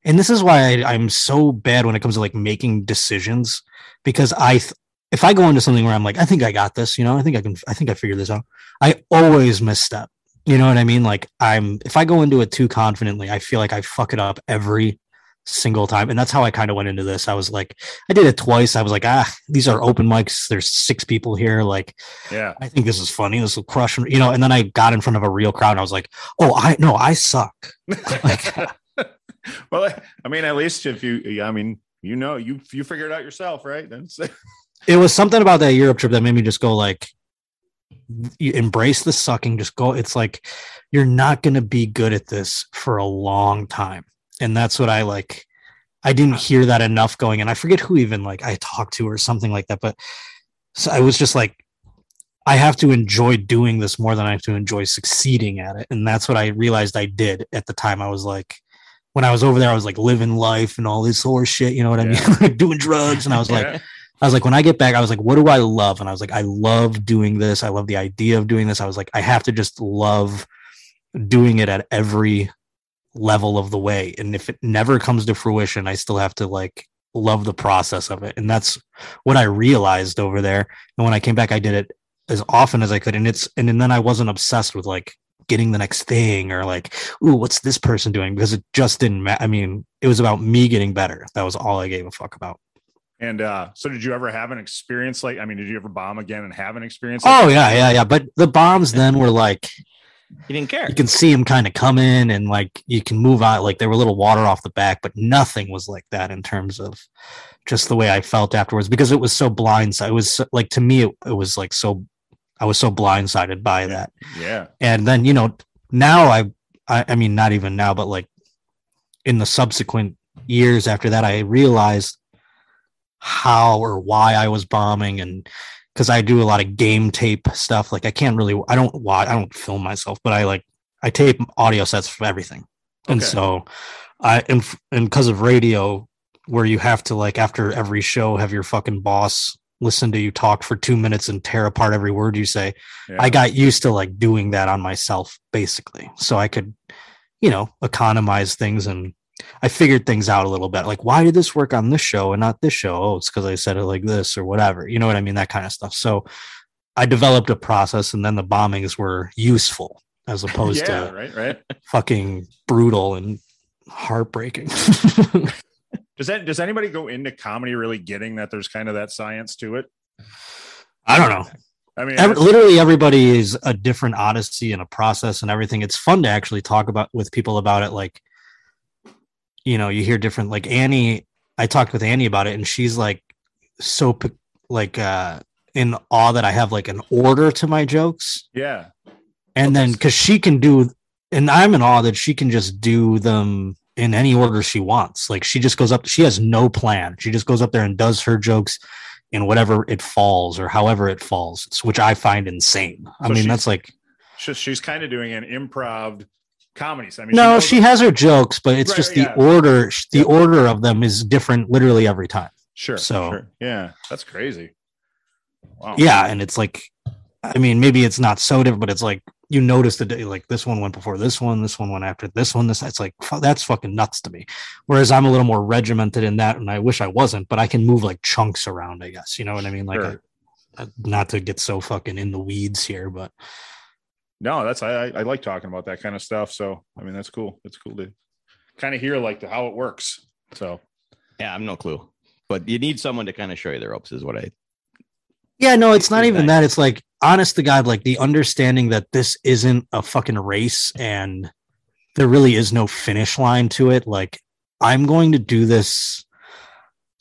and this is why I, I'm so bad when it comes to like making decisions because I th- if I go into something where I'm like I think I got this, you know, I think I can I think I figured this out. I always misstep. You know what I mean? Like I'm if I go into it too confidently, I feel like I fuck it up every single time. And that's how I kind of went into this. I was like I did it twice. I was like, ah, these are open mics. There's six people here. Like, yeah. I think this is funny. This will crush, you know. And then I got in front of a real crowd. And I was like, oh, I no, I suck. (laughs) Like, (laughs) well, I mean, at least if you, I mean, you know, you you figure it out yourself, right? That's (laughs) it was something about that Europe trip that made me just go like, you embrace the sucking. Just go. It's like you're not going to be good at this for a long time, and that's what I like. I didn't hear that enough going, and I forget who even like I talked to or something like that, but so I was just like, I have to enjoy doing this more than I have to enjoy succeeding at it. And that's what I realized I did at the time. I was like, when I was over there, I was like living life and all this horse shit, you know what I mean? like (laughs) doing drugs. And I was like, I was like, when I get back, I was like, what do I love? And I was like, I love doing this. I love the idea of doing this. I was like, I have to just love doing it at every level of the way. And if it never comes to fruition, I still have to like love the process of it. And that's what I realized over there. And when I came back, I did it as often as I could. And it's, and, and then I wasn't obsessed with like getting the next thing or like, ooh, what's this person doing? Because it just didn't matter. I mean, it was about me getting better. That was all I gave a fuck about. And uh, so, did you ever have an experience like? I mean, did you ever bomb again and have an experience? Like Oh yeah, yeah, yeah. But the bombs then (laughs) were like He didn't care. you can see him kind of come in and like you can move out like there were a little water off the back, but nothing was like that in terms of just the way I felt afterwards because it was so blindsided. It was like to me, it, it was like so. I was so blindsided by that. Yeah. and then you know now I, I i mean not even now but like in the subsequent years after that i realized how or why i was bombing and because i do a lot of game tape stuff like i can't really i don't watch i don't film myself but i like i tape audio sets for everything Okay. and so i and and because of radio where you have to like after every show have your fucking boss listen to you talk for two minutes and tear apart every word you say yeah. I got used to like doing that on myself basically. So I could, you know, economize things and I figured things out a little bit. Like, why did this work on this show and not this show? Oh, it's because I said it like this or whatever. You know what I mean? That kind of stuff. So I developed a process and then the bombings were useful as (laughs) opposed yeah. to Right. Right. fucking brutal and heartbreaking. (laughs) Does that does anybody go into comedy really getting that there's kind of that science to it? I don't know. I mean, Every, literally everybody is a different odyssey and a process and everything it's fun to actually talk about with people about it like you know you hear different like annie i talked with annie about it and she's like so like uh in awe that i have like an order to my jokes. Yeah. and then because she can do and i'm in awe that she can just do them in any order she wants. Like she just goes up she has no plan. She just goes up there and does her jokes in whatever it falls or however it falls which i find insane. I mean that's like She's, she's kind of doing an improv comedy. I mean, no knows- she has her jokes but it's Right, just the yeah. order the Yeah. order of them is different literally every time Sure. so- sure. yeah, that's crazy. Wow. yeah and it's like i mean maybe it's not so different but it's like you notice the day like this one went before this one this one went after this one this it's like that's fucking nuts to me whereas i'm a little more regimented in that and i wish i wasn't but i can move like chunks around i guess you know what i mean like Sure. I, not to get so fucking in the weeds here but No, that's I, I I like talking about that kind of stuff. So I mean, that's cool. It's cool to kind of hear like the, how it works. So Yeah, I'm no clue. But you need someone to kind of show you the ropes, is what I. yeah no it's not even nice. that it's like honest to god like the understanding that this isn't a fucking race and there really is no finish line to it like i'm going to do this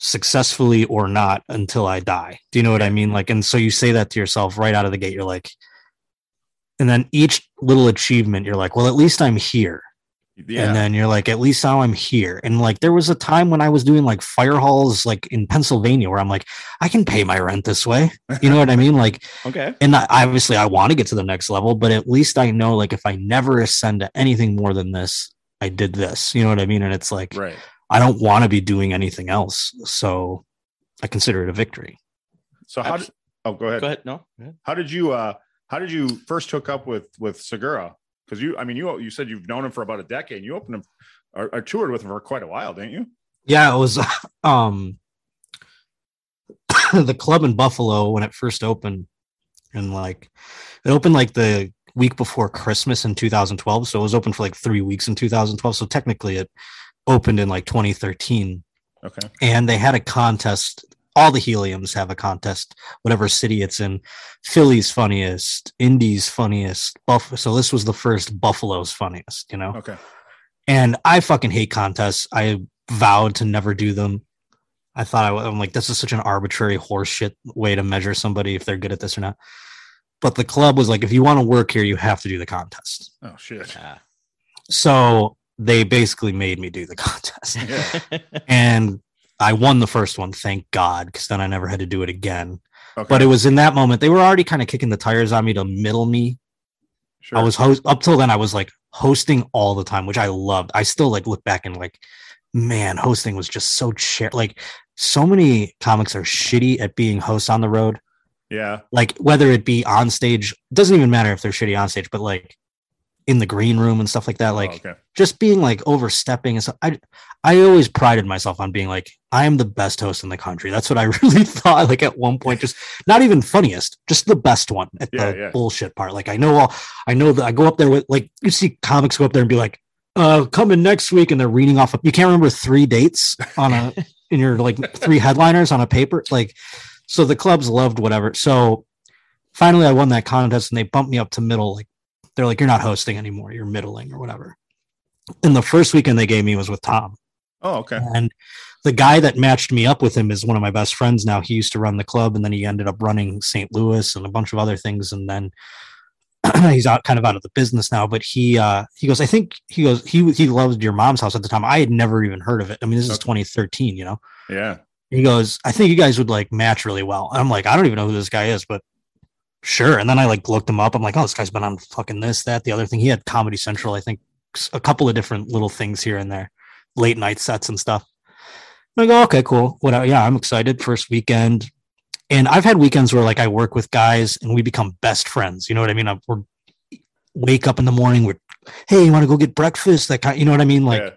successfully or not until I die. Do you know what I mean? Like, and so you say that to yourself right out of the gate. You're like, and then each little achievement, you're like, well, at least I'm here. yeah, And then you're like, at least now I'm here. And like, there was a time when I was doing like fire halls, like in Pennsylvania, where I'm like, I can pay my rent this way. You know what I mean? Like, (laughs) Okay. and I, obviously I want to get to the next level, but at least I know, like, if I never ascend to anything more than this, I did this. You know what I mean? And it's like, right. I don't want to be doing anything else. So I consider it a victory. So how? Abs- Did, oh, go ahead. Go ahead. No. Go ahead. How did you? uh How did you first hook up with with Segura? Because you, I mean, you you said you've known him for about a decade. And You opened him or, or toured with him for quite a while, didn't you? Yeah, it was (laughs) um (coughs) the club in Buffalo when it first opened and like it opened like the week before Christmas in 2012. So it was open for like three weeks in 2012. So technically it opened in like 2013. Okay. And they had a contest. All the heliums have a contest, whatever city it's in. Philly's funniest, Indy's funniest, Buff. So this was the first Buffalo's funniest, you know? Okay. And I fucking hate contests. I vowed to never do them. I thought I, am like, this is such an arbitrary horseshit way to measure somebody if they're good at this or not. But the club was like, if you want to work here, you have to do the contest. Oh shit. Ah. So they basically made me do the contest. Yeah. (laughs) and I won the first one, thank God, because then I never had to do it again. Okay. But it was in that moment, they were already kind of kicking the tires on me to middle me sure. I was host up till then. I was like hosting all the time, which I loved. I still like look back and like, man, hosting was just so chair. Like, so many comics are shitty at being hosts on the road. Yeah. Like, whether it be on stage, doesn't even matter if they're shitty on stage, but like in the green room and stuff like that. Like oh, okay. just being like overstepping and stuff. I I always prided myself on being like, I am the best host in the country. That's what I (laughs) really thought. Like at one point, just not even funniest, just the best one at Yeah, the yeah. bullshit part. Like I know all I know that I go up there with like you see comics go up there and be like, uh, coming next week, and they're reading off of, you can't remember three dates on a (laughs) in your like three headliners on a paper. Like so the clubs loved whatever. So finally I won that contest and they bumped me up to middle. Like they're like, You're not hosting anymore, you're middling or whatever. And the first weekend they gave me was with Tom. Oh, okay. And the guy that matched me up with him is one of my best friends now. He used to run the club and then he ended up running St. Louis and a bunch of other things. And then (clears throat) he's out kind of out of the business now. But he uh he goes, I think he goes, he he loved your mom's house at the time. I had never even heard of it. I mean, this is Okay. 2013, you know. Yeah. He goes, I think you guys would like match really well. I'm like, I don't even know who this guy is, but sure. And then I like looked him up. I'm like, oh, this guy's been on fucking this, that, the other thing. He had Comedy Central, I think, a couple of different little things here and there, late night sets and stuff. And I go, okay, cool. Whatever. Uh, yeah, I'm excited. First weekend. And I've had weekends where like I work with guys and we become best friends. You know what I mean? I, we're wake up in the morning. We're, hey, you want to go get breakfast? That kind, you know what I mean? Like, yeah.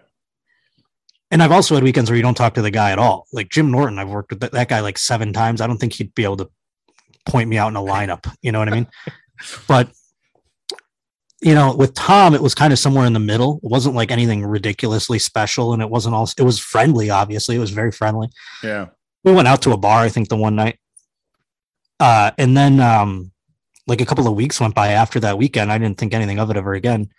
and I've also had weekends where you don't talk to the guy at all. Like Jim Norton, I've worked with that, that guy like seven times. I don't think he'd be able to point me out in a lineup. You know what I mean? but you know, with Tom, it was kind of somewhere in the middle. It wasn't like anything ridiculously special, and it wasn't all. It was friendly. Obviously, it was very friendly. Yeah. We went out to a bar, I think, the one night, uh, and then um, like a couple of weeks went by after that weekend. I didn't think anything of it ever again.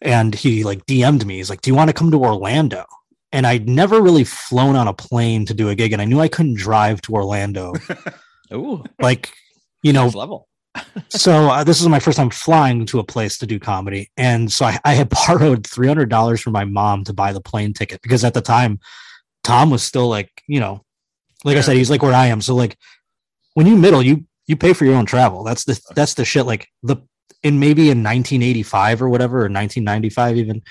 And he like DM'd me. He's like, "Do you want to come to Orlando?" And I'd never really flown on a plane to do a gig, and I knew I couldn't drive to Orlando. (laughs) Ooh, like, you know, next level. (laughs) so uh, this is my first time flying to a place to do comedy, and so I, I had (laughs) borrowed three hundred dollars from my mom to buy the plane ticket because at the time, Tom was still like, you know, like I said, he's like where I am. So like, when you middle, you you pay for your own travel. That's the that's the shit. Like the in maybe in nineteen eighty five or whatever, or nineteen ninety five even.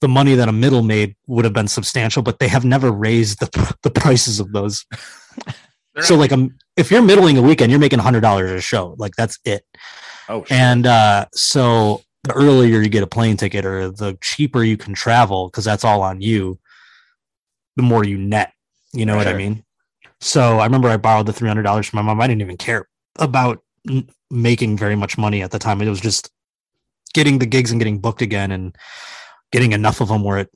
The money that a middle made would have been substantial, but they have never raised the (laughs) the prices of those. They're so not- like, um, if you're middling a weekend, you're making hundred dollars a show. Like that's it. oh, shit. And uh, so the earlier you get a plane ticket or the cheaper you can travel, because that's all on you, the more you net. You know what I mean? So I remember I borrowed the $300 from my mom. I didn't even care about n- making very much money at the time. It was just getting the gigs and getting booked again and getting enough of them where it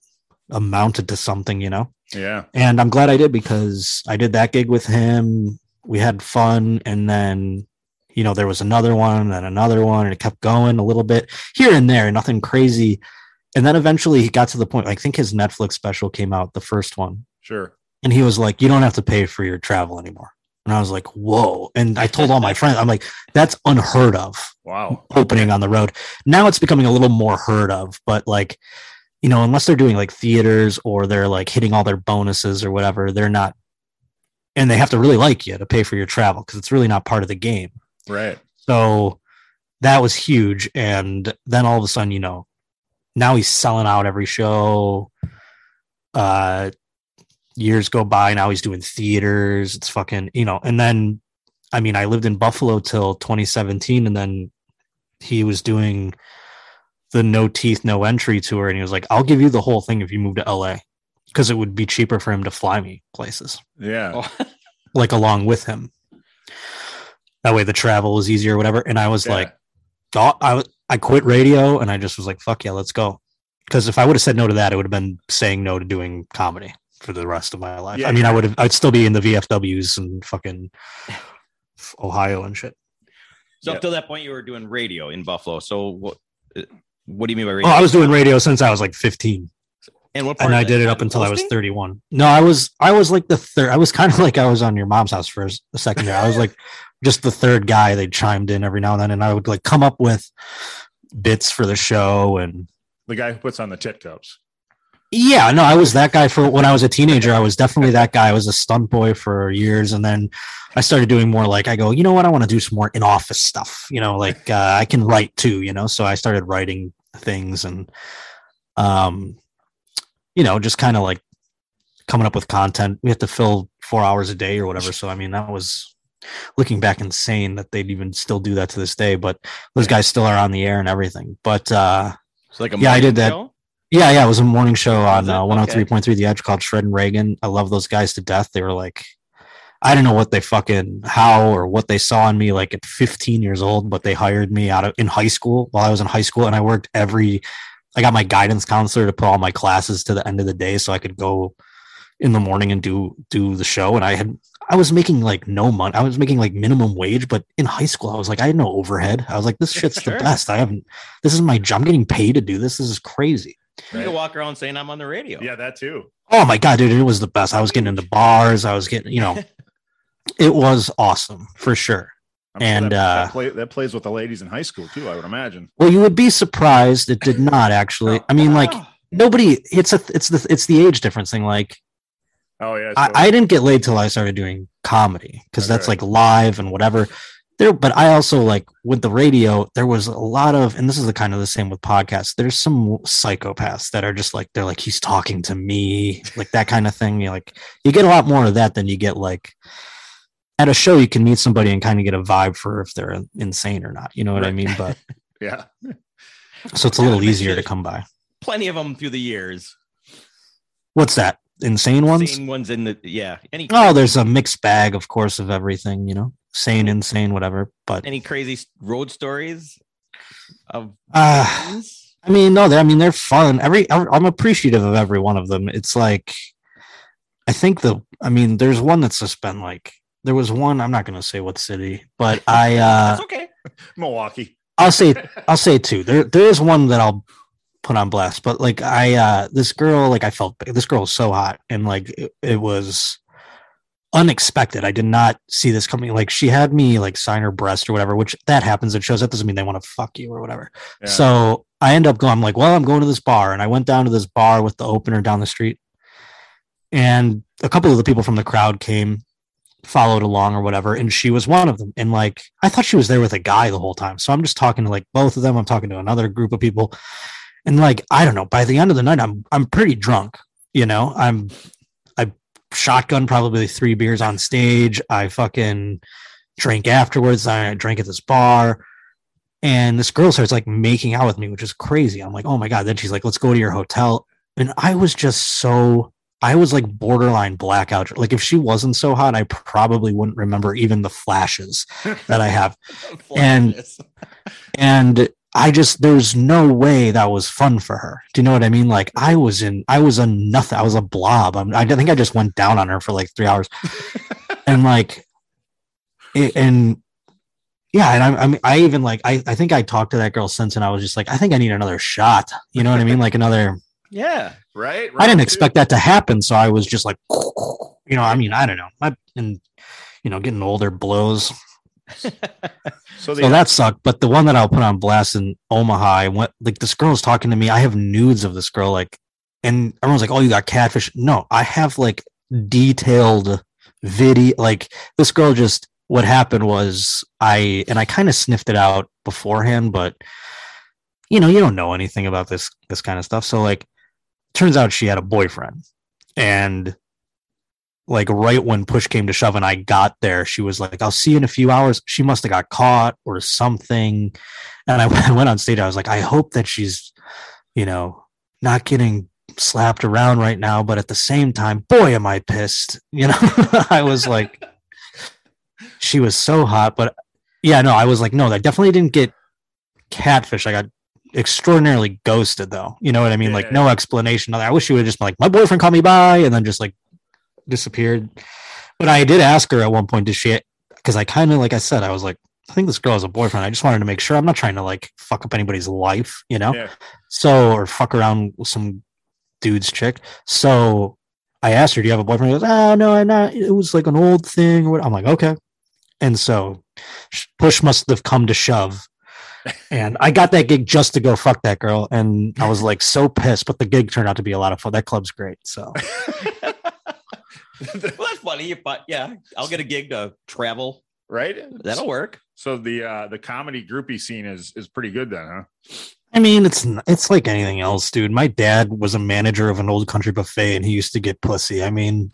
amounted to something, you know? Yeah. and I'm glad I did because I did that gig with him. We had fun, and then you know there was another one and another one, and it kept going a little bit here and there, nothing crazy. And then eventually he got to the point. I think his Netflix special came out, the first one, Sure. and he was like, "You don't have to pay for your travel anymore." And I was like, "Whoa!" And I told all my (laughs) friends, "I'm like, that's unheard of." Wow. opening on the road. Now it's becoming a little more heard of, but like, you know, unless they're doing like theaters or they're like hitting all their bonuses or whatever, they're not, and they have to really like you to pay for your travel because it's really not part of the game. Right. So that was huge. And then all of a sudden, you know, now he's selling out every show. Uh, years go by. Now he's doing theaters. It's fucking, you know, and then, I mean, I lived in Buffalo till 2017, and then he was doing the no teeth, no entry tour. And he was like, I'll give you the whole thing if you move to LA because it would be cheaper for him to fly me places Yeah. Oh, (laughs) like along with him. That way the travel was easier or whatever. And I was Yeah. like, oh, I, w- I quit radio and I just was like, fuck yeah, let's go. Because if I would have said no to that, it would have been saying no to doing comedy for the rest of my life. Yeah, I mean, I would have, I'd still be in the VFWs and fucking Ohio and shit. so Yeah. up till that point, you were doing radio in Buffalo. So what? What do you mean by radio? Oh, I was doing radio since I was like 15 and what part and I did it up until I was 31. No, I was, I was like the third, I was kind of (laughs) like I was on your mom's house for a s- a second there. I was like (laughs) just the third guy. They chimed in every now and then and I would like come up with bits for the show and The guy who puts on the tit cups. yeah, no, I was that guy for when I was a teenager. I was definitely that guy. I was a stunt boy for years, and then I started doing more like I go, you know what, I want to do some more in office stuff. You know, like uh, I can write too. You know, so I started writing things and, um, you know, just kind of like coming up with content. We have to fill four hours a day or whatever. So I mean, that was looking back insane that they'd even still do that to this day. But those guys still are on the air and everything. But uh, It's like a Yeah, I did that. show? yeah, yeah, it was a morning show on uh, 103.3 The Edge called Shred and Ragan. I love those guys to death. They were like, I don't know what they fucking how or what they saw in me like at 15 years old, but they hired me out of in high school while I was in high school, and I worked every. I got my guidance counselor to put all my classes to the end of the day, so I could go in the morning and do do the show. And I had I was making like no money. I was making like minimum wage, but in high school, I was like, I had no overhead. I was like, this shit's Sure. the best. I haven't. This is my job. I'm getting paid to do this. This is crazy. You can walk around saying I'm on the radio. Yeah, that too. Oh my god, dude, it was the best. I was getting into bars. I was getting, you know, (laughs) it was awesome for sure. I'm sure And, that, uh, that, play, that plays with the ladies in high school too. I would imagine. Well, you would be surprised it did not actually. I mean, like (gasps) nobody. It's a. It's the. It's the age difference thing. Like Oh yeah, I, I didn't get laid till I started doing comedy because that's like live and whatever. There, but I also like with the radio. There was a lot of, and this is the kind of the same with podcasts. There's some psychopaths that are just like they're like he's talking to me, like that kind of thing. You like you get a lot more of that than you get like at a show. You can meet somebody and kind of get a vibe for if they're insane or not. You know what I mean? But (laughs) yeah. so it's a little it easier to come by. Plenty of them through the years. What's that? Insane ones? Same ones in the yeah. Any Oh, there's a mixed bag, of course, of everything. You know, sane, insane, whatever. But any crazy road stories of uh. I mean, no, I mean, they're fun. Every I'm appreciative of every one of them. It's like, I think the, I mean, there's one that's just been like, there was one. I'm not going to say what city, but (laughs) I, uh, That's okay. (laughs) Milwaukee. I'll say, I'll say two. There, there is one that I'll put on blast. But like, I, uh, this girl, like, I felt this girl was so hot, and like, it, it was unexpected. I did not see this coming. Like, she had me like sign her breast or whatever, which that happens. It shows that doesn't mean they want to fuck you or whatever. Yeah. So I end up going, I'm like, well, I'm going to this bar. And I went down to this bar with the opener down the street. And a couple of the people from the crowd came, followed along or whatever. And she was one of them. And like, I thought she was there with a guy the whole time. So I'm just talking to like both of them. I'm talking to another group of people. And like, I don't know, by the end of the night, I'm I'm pretty drunk. You know, I'm I shotgun probably three beers on stage. I fucking drank afterwards. I drank at this bar and this girl starts like making out with me, which is crazy. I'm like, oh my god. Then she's like, let's go to your hotel, and I was just so. I was like borderline blackout. Like if she wasn't so hot, I probably wouldn't remember even the flashes that I have. (laughs) And- And I just there's no way that was fun for her. Do you know what I mean? Like I was in, I was a nothing. I was a blob. I'm, I think I just went down on her for like three hours, (laughs) and like, it, and yeah, and I, I mean, I even like, I, I think I talked to that girl since, and I was just like, I think I need another shot. You know what I mean? Like another. Yeah. right? I didn't Right, expect that to happen, so I was just like, (laughs) you know, I mean, I don't know. I and you know, getting older blows. (laughs) So the So that sucked. But the one that I'll put on blast in Omaha, I went like this girl's talking to me. I have nudes of this girl, like, and everyone's like, "Oh, you got catfish." No, I have like detailed video. Like this girl just what happened was I and I kind of sniffed it out beforehand, but you know, you don't know anything about this this kind of stuff. So like, turns out she had a boyfriend, and like right when push came to shove and I got there, she was like, I'll see you in a few hours. She must have got caught or something. And I (laughs) went- on stage. I was like, I hope that she's, you know, not getting slapped around right now. But at the same time, boy, am I pissed. (laughs) You know, I was like, she was so hot. But yeah, no, I was like, no, I definitely didn't get catfish. I got extraordinarily ghosted though. You know what I mean? Like no explanation. I wish she would have just been like, my boyfriend called me by and then just like disappeared. But I did ask her at one point, did she? Because I kind of, like I said, I was like, I think this girl has a boyfriend. I just wanted to make sure. I'm not trying to like fuck up anybody's life, you know? Yeah. So, or fuck around with some dude's chick. So I asked her, do you have a boyfriend? She goes, oh, no, I'm not. It was like an old thing. I'm like, okay. And so push must have come to shove. And I got that gig just to go fuck that girl. And I was like so pissed, but the gig turned out to be a lot of fun. That club's great. So (laughs) (laughs) well, that's funny. But yeah, I'll get a gig to travel. right? That'll work. So the uh the comedy groupie scene is is pretty good then, huh? I mean, it's it's like anything else, dude. My dad was a manager of an old country buffet, and he used to get pussy. I mean,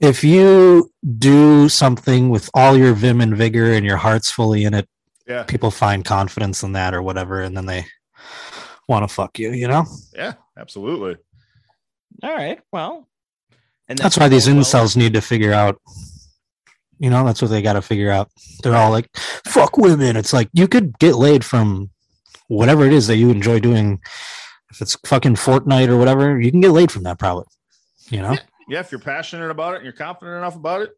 if you do something with all your vim and vigor and your heart's fully in it, Yeah. people find confidence in that or whatever, and then they want to fuck you. You know, Yeah, absolutely. All right. Well, and that's why these well, incels need to figure out. You know, that's what they got to figure out. They're all like, "Fuck women." It's like you could get laid from whatever it is that you enjoy doing. If it's fucking Fortnite or whatever, you can get laid from that probably. You know, Yeah, if you're passionate about it and you're confident enough about it,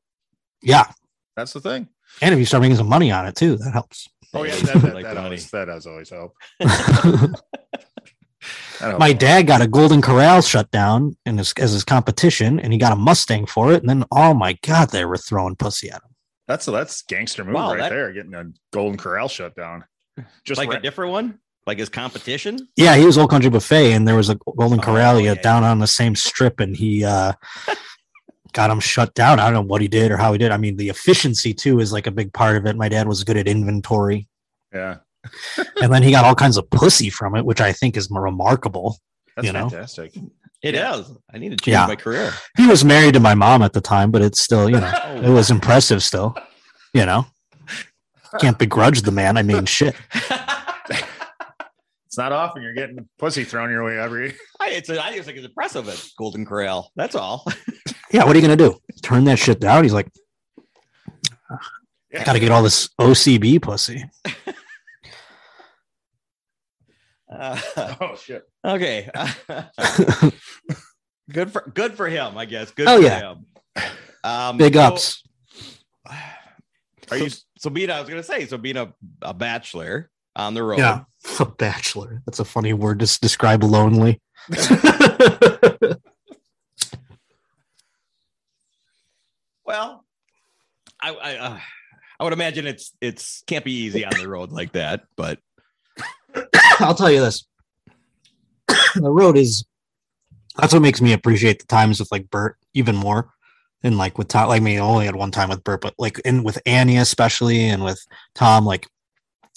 yeah. that's the thing. And if you start making some money on it too, that helps. Oh yeah, that, that, like that, always, that does always help. (laughs) My a lot. dad got a Golden Corral shut down in his, as his competition, and he got a Mustang for it. And then, oh my god, they were throwing pussy at him. That's that's gangster move Wow, right that- there, getting a golden corral shut down. Just like ra- a different one, like his competition. Yeah, he was Old Country Buffet, and there was a Golden Oh, Corral yeah, down on the same strip, and he uh, (laughs) got him shut down. I don't know what he did or how he did. I mean, the efficiency too is like a big part of it. My dad was good at inventory, yeah, (laughs) and then he got all kinds of pussy from it, which I think is remarkable. that's You know? fantastic. It Yeah. is. I need to change Yeah. my career. He was married to my mom at the time, but it's still, you know, (laughs) Oh, it was impressive still. You know, (laughs) can't begrudge the man. I mean, shit. It's not often you're getting pussy thrown your way every. I, it's a, I just think it's impressive at Golden Corral. That's all. Yeah, what are you gonna do? Turn that shit down? He's like, I got to get all this OCB pussy. Uh, Oh shit! okay. (laughs) good for good for him, I guess. Good Oh, for yeah. him. Um, Big so- ups. Are you? so, so being I was gonna say, so being a, a bachelor on the road. Yeah, (laughs) a bachelor. That's a funny word to describe lonely. (laughs) Well, I I, uh, I would imagine it's it's can't be easy on the road like that, but (coughs) I'll tell you this: (coughs) the road is. That's what makes me appreciate the times with like Bert even more, and like with Tom. Like I only had one time with Bert, but like in with Annie especially, and with Tom, like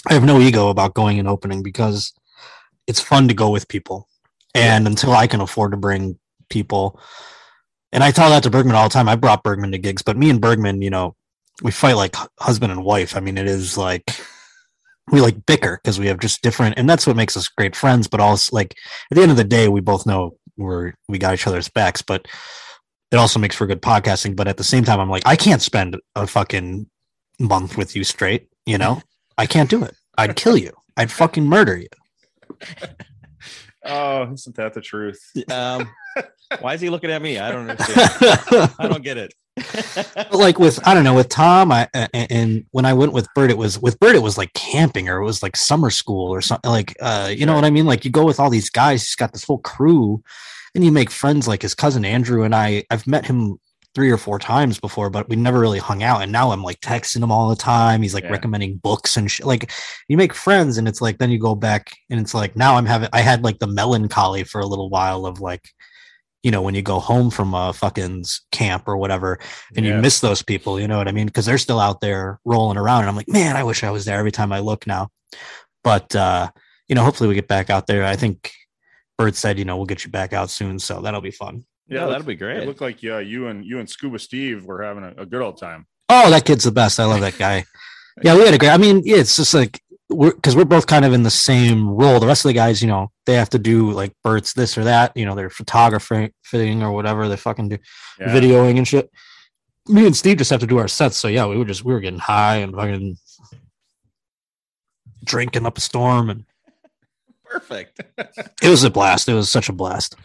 I have no ego about going and opening because it's fun to go with people, and until I can afford to bring people, and I tell that to Bergman all the time. I brought Bergman to gigs, but me and Bergman, you know, we fight like husband and wife. I mean, it is like we like bicker because we have just different, and that's what makes us great friends. But also, like at the end of the day, we both know we're we got each other's backs. But it also makes for good podcasting. But at the same time, I'm like, I can't spend a fucking month with you straight. You know, I can't do it. I'd kill you. I'd fucking murder you. Oh, isn't that the truth? um, (laughs) why is he looking at me? I don't understand. (laughs) I don't get it. like with I don't know with Tom, I a- a- and when I went with Bert, it was with Bert, it was like camping or it was like summer school or something. Like, uh, you know what I mean? Like you go with all these guys. He's got this whole crew, and you make friends. Like his cousin Andrew and I. I've met him three or four times before, but we never really hung out. And now I'm like texting him all the time. He's like Yeah. recommending books and shit. Like you make friends, and it's like then you go back, and it's like now I'm having. I had like the melancholy for a little while of like. You know, when you go home from a fucking camp or whatever, and Yeah. you miss those people, you know what I mean? Because they're still out there rolling around. And I'm like, man, I wish I was there every time I look now. But uh, you know, hopefully we get back out there. I think Bert said, you know, we'll get you back out soon, so that'll be fun. Yeah, it that'll be great. It looked like yeah, you and you and Scuba Steve were having a, a good old time. Oh, that kid's the best. I love that guy. Yeah, we had a great. I mean, yeah, it's just like we're because we're both kind of in the same role. The rest of the guys, you know, they have to do like Bert's this or that. You know, they're photographing or whatever. They fucking do Yeah. videoing and shit. Me and Steve just have to do our sets. So yeah, we were just we were getting high and fucking drinking up a storm, and Perfect. it was a blast. It was such a blast,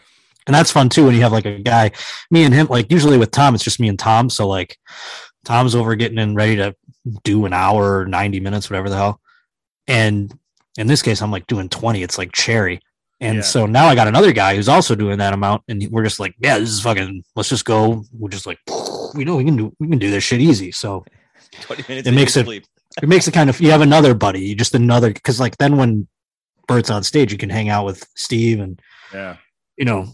and that's fun too when you have like a guy. Me and him, like usually with Tom, it's just me and Tom. So like, Tom's over getting in ready to do an hour, or ninety minutes, whatever the hell, and in this case, I'm like doing twenty. It's like cherry. And Yeah. so now I got another guy who's also doing that amount, and we're just like, yeah, this is fucking. Let's just go. We're just like, we know we can do we can do this shit easy. So 20 minutes It makes it- sleep. it makes it kind of you have another buddy, you just another because like then when Bert's on stage, you can hang out with Steve, and Yeah. you know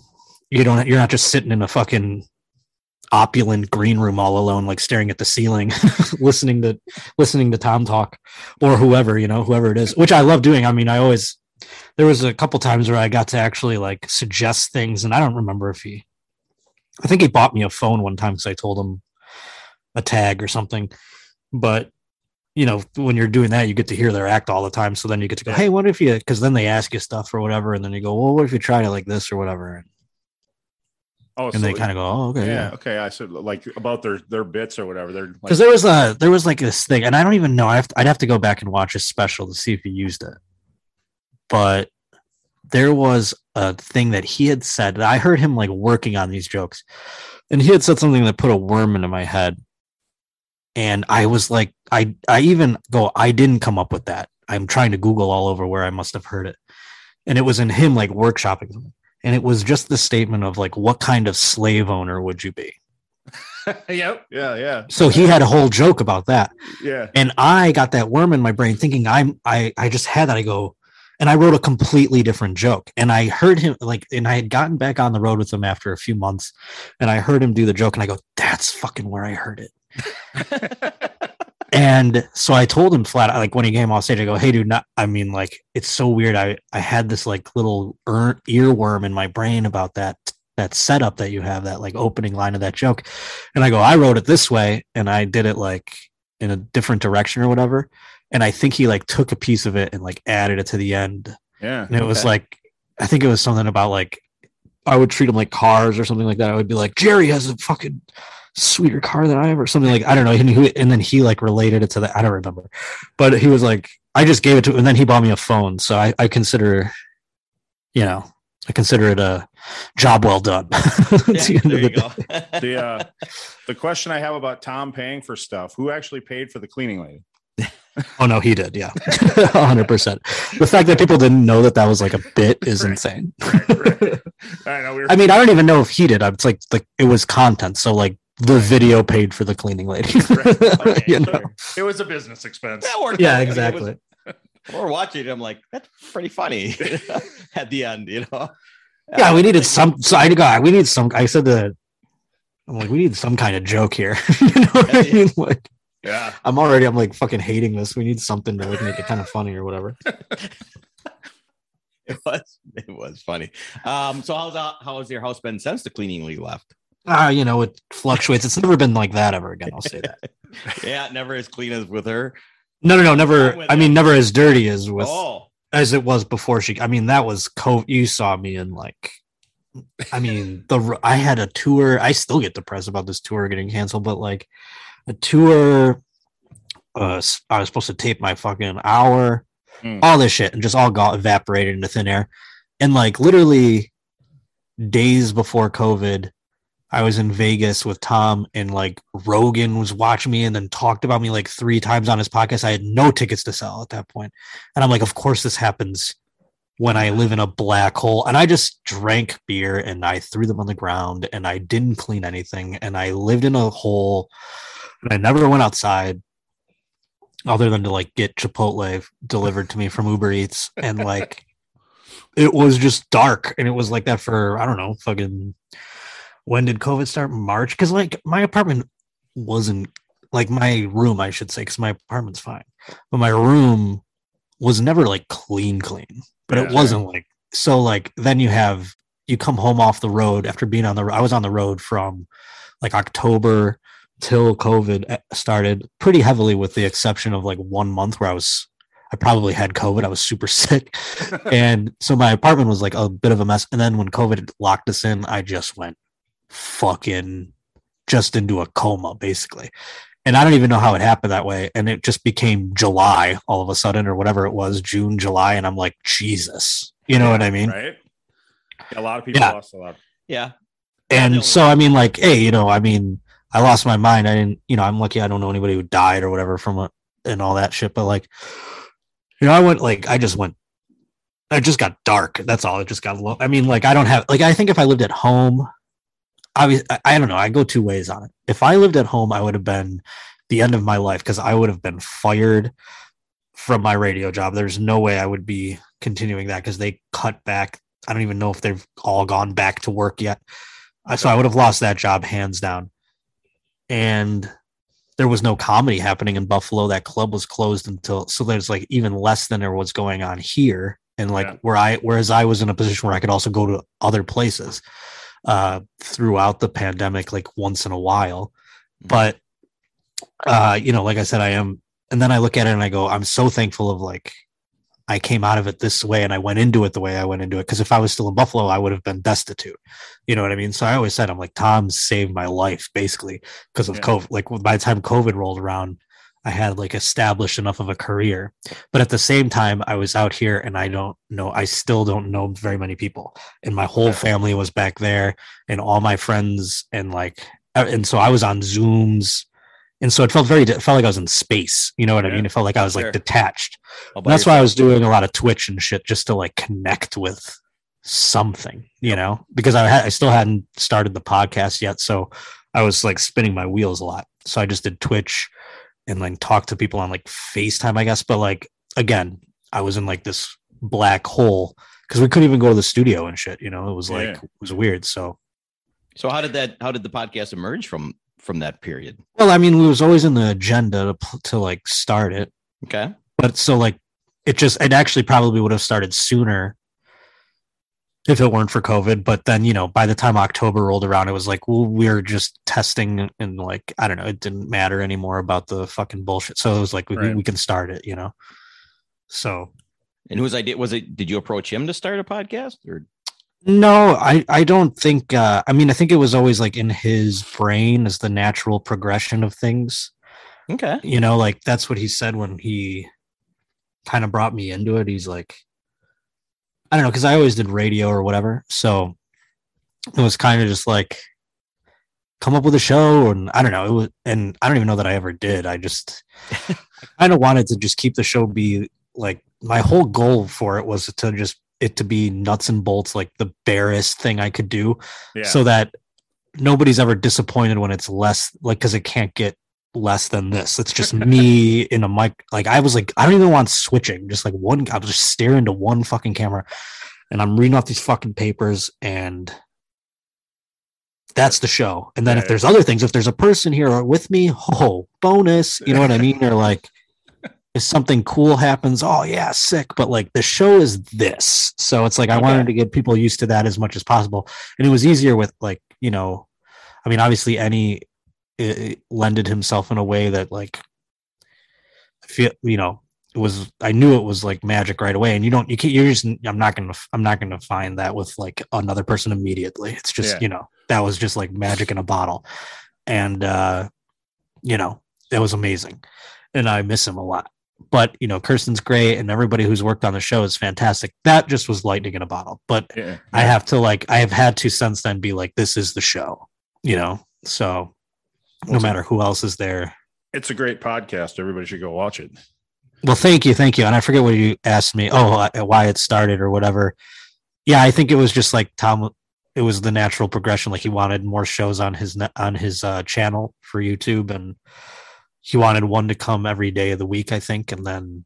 you don't you're not just sitting in a fucking opulent green room all alone, like staring at the ceiling, (laughs) listening to listening to Tom talk or whoever you know whoever it is, which I love doing. I mean, I always there was a couple times where I got to actually like suggest things, and I don't remember if he I think he bought me a phone one time because I told him a tag or something. But you know, when you're doing that, you get to hear their act all the time. So then you get to go, hey, what if you? Because then they ask you stuff or whatever, and then you go, well, what if you tried it like this or whatever, Oh, and they kind of go, oh, okay, yeah, yeah. okay. I said like about their their bits or whatever. They're like, Because there was a there was like this thing, and I don't even know. I have to, I'd have to go back and watch a special to see if he used it. But there was a thing that he had said that I heard him like working on these jokes, and he had said something that put a worm into my head, and I was like, I I even go, I didn't come up with that. I'm trying to Google all over where I must have heard it, and it was in him like workshopping something, and it was just the statement of like, what kind of slave owner would you be? (laughs) yep, yeah, yeah, So he had a whole joke about that. yeah. and I got that worm in my brain thinking I'm I I just had that I go and I wrote a completely different joke and I heard him like and I had gotten back on the road with him after a few months and I heard him do the joke and I go that's fucking where I heard it (laughs) and so I told him flat like when he came off stage I go hey dude not I mean like it's so weird I I had this like little ear, earworm in my brain about that that setup that you have that like opening line of that joke and I go I wrote it this way and I did it like in a different direction or whatever. And I think he like took a piece of it and like added it to the end. yeah. And it was like, I think it was something about like, I would treat him like cars or something like that. I would be like, Jerry has a fucking sweeter car than I ever, something like, I don't know. And, he, and then he like related it to that. I don't remember, but he was like, I just gave it to him and then he bought me a phone. So I, I consider, you know, I consider it a job well done. (laughs) At the there you the go. (laughs) The uh, the question I have about Tom paying for stuff: Who actually paid for the cleaning lady? Oh no, he did. Yeah, (laughs) hundred percent. The fact that people didn't know that that was like a bit is Right. insane. Right, right. I know we were. I mean, I don't even know if he did. It's like like it was content. So like the video paid for the cleaning lady. (laughs) Okay, you know? It was a business expense. That worked Yeah, out. I mean, it exactly. was- (laughs) We're watching it. I'm like, that's pretty funny (laughs) at the end, you know? Yeah, we needed some. So I go. We need some. I said that. I'm like, we need some kind of joke here. you know what I Yeah, yeah. mean? Like, Yeah. I'm already. I'm like fucking hating this. We need something to like make it kind of funny or whatever. It was it was funny. Um, so how's that, how has your house been since the cleaning league left? Ah, you know, it fluctuates. It's never been like that ever again. I'll say that. (laughs) Yeah, never as clean as with her. No, no, no, never. I mean, never as dirty as with oh, as it was before she. I mean, that was co. You saw me in like. I mean, the I had a tour. I still get depressed about this tour getting canceled, but like a tour. Uh, I was supposed to tape my fucking hour, Hmm. all this shit, and just all got evaporated into thin air. And like literally days before COVID, I was in Vegas with Tom, and like Rogan was watching me and then talked about me like three times on his podcast. I had no tickets to sell at that point. And I'm like, of course, this happens when I live in a black hole. And I just drank beer and I threw them on the ground and I didn't clean anything. And I lived in a hole and I never went outside other than to like get Chipotle delivered to me from Uber Eats. And like, (laughs) it was just dark. And it was like that for, I don't know, fucking, when did COVID start? March? Because like my apartment wasn't like my room, I should say, because my apartment's fine. But my room was never like clean, clean. But it wasn't like so. Like then you have you come home off the road after being on the. I was on the road from like October till COVID eh, started pretty heavily, with the exception of like one month where I was. I probably had COVID. I was super (laughs) sick. (laughs) and so my apartment was like a bit of a mess. And then when COVID locked us in, I just went fucking just into a coma, basically. And I don't even know how it happened that way. And it just became July all of a sudden, or whatever it was, June, July. And I'm like, Jesus. You know what I mean? Right. A lot of people Yeah. lost a lot. yeah. And Yeah, so, I mean, like, hey, you know, I mean, I lost my mind. I didn't, you know, I'm lucky I don't know anybody who died or whatever from it and all that shit. But like, you know, I went, like, I just went, I just got dark. That's all. It just got low. I mean, like, I don't have, like, I think if I lived at home, I, I, I don't know. I go two ways on it. If I lived at home, I would have been the end of my life because I would have been fired from my radio job. There's no way I would be continuing that because they cut back. I don't even know if they've all gone back to work yet. Uh, So I would have lost that job hands down. And there was no comedy happening in Buffalo. That club was closed until so there's like even less than there was going on here. And like Yeah. where I whereas I was in a position where I could also go to other places. Uh, throughout the pandemic, like once in a while. But uh, you know, like I said, I am, and then I look at it and I go, I'm so thankful of like I came out of it this way and I went into it the way I went into it. Because if I was still in Buffalo, I would have been destitute. You know what I mean? So I always said, I'm like, Tom saved my life basically because of Yeah. COVID. Like by the time COVID rolled around, I had like established enough of a career. But at the same time, I was out here and I don't know, I still don't know very many people. And my whole family was back there and all my friends and like, uh, and so I was on Zooms. And so it felt very, it felt like I was in space. You know what I mean? It felt like I was like Sure. detached. That's why I was doing a lot of Twitch and shit just to like connect with something, you know, because I had I still hadn't started the podcast yet, so I was like spinning my wheels a lot. So I just did Twitch and like talk to people on like FaceTime, I guess. But like again, I was in like this black hole because we couldn't even go to the studio and shit. You know, it was like Yeah. it was weird. So So how did that? How did the podcast emerge from from that period? well, I mean, it was always in the agenda to to like start it. Okay. but so like it just it actually probably would have started sooner if it weren't for covid but then you know by the time october rolled around it was like well we're just testing and like i don't know it didn't matter anymore about the fucking bullshit so it was like we, Right. we can start it you know so And whose idea was it? Did you approach him to start a podcast, or no i i don't think uh i mean i think it was always like in his brain as the natural progression of things okay? you know like that's what he said when he kind of brought me into it he's like i don't know because i always did radio or whatever so it was kind of just like come up with a show and i don't know it was and i don't even know that i ever did i just (laughs) i kind of wanted to just keep the show be like my whole goal for it was to just it to be nuts and bolts like the barest thing i could do Yeah. so that nobody's ever disappointed when it's less like because it can't get less than this. It's just (laughs) me in a mic like i was like i don't even want switching just like one i was just staring to one fucking camera and i'm reading off these fucking papers and that's the show. And then if there's other things if there's a person here with me oh bonus you know what i mean? Or like (laughs) if something cool happens oh yeah sick. But like the show is this. So it's like i Okay. wanted to get people used to that as much as possible. And it was easier with like you know i mean obviously any it, it lended himself in a way that like I feel you know it was i knew it was like magic right away. And you don't you can't you're just i'm not gonna i'm not gonna find that with like another person immediately. It's just Yeah. you know that was just like magic in a bottle. And uh you know it was amazing. And i miss him a lot. But you know kirsten's great and everybody who's worked on the show is fantastic. That just was lightning in a bottle. But yeah. I have to like I have had to since then be like this is the show, you know. So no Well, matter who else is there. It's a great podcast. Everybody should go watch it. Well, thank you, thank you. And I forget what you asked me. Oh, uh, why it started or whatever. Yeah, I think it was just like Tom. It was the natural progression. Like he wanted more shows on his on his uh, channel for YouTube, and he wanted one to come every day of the week. I think, and then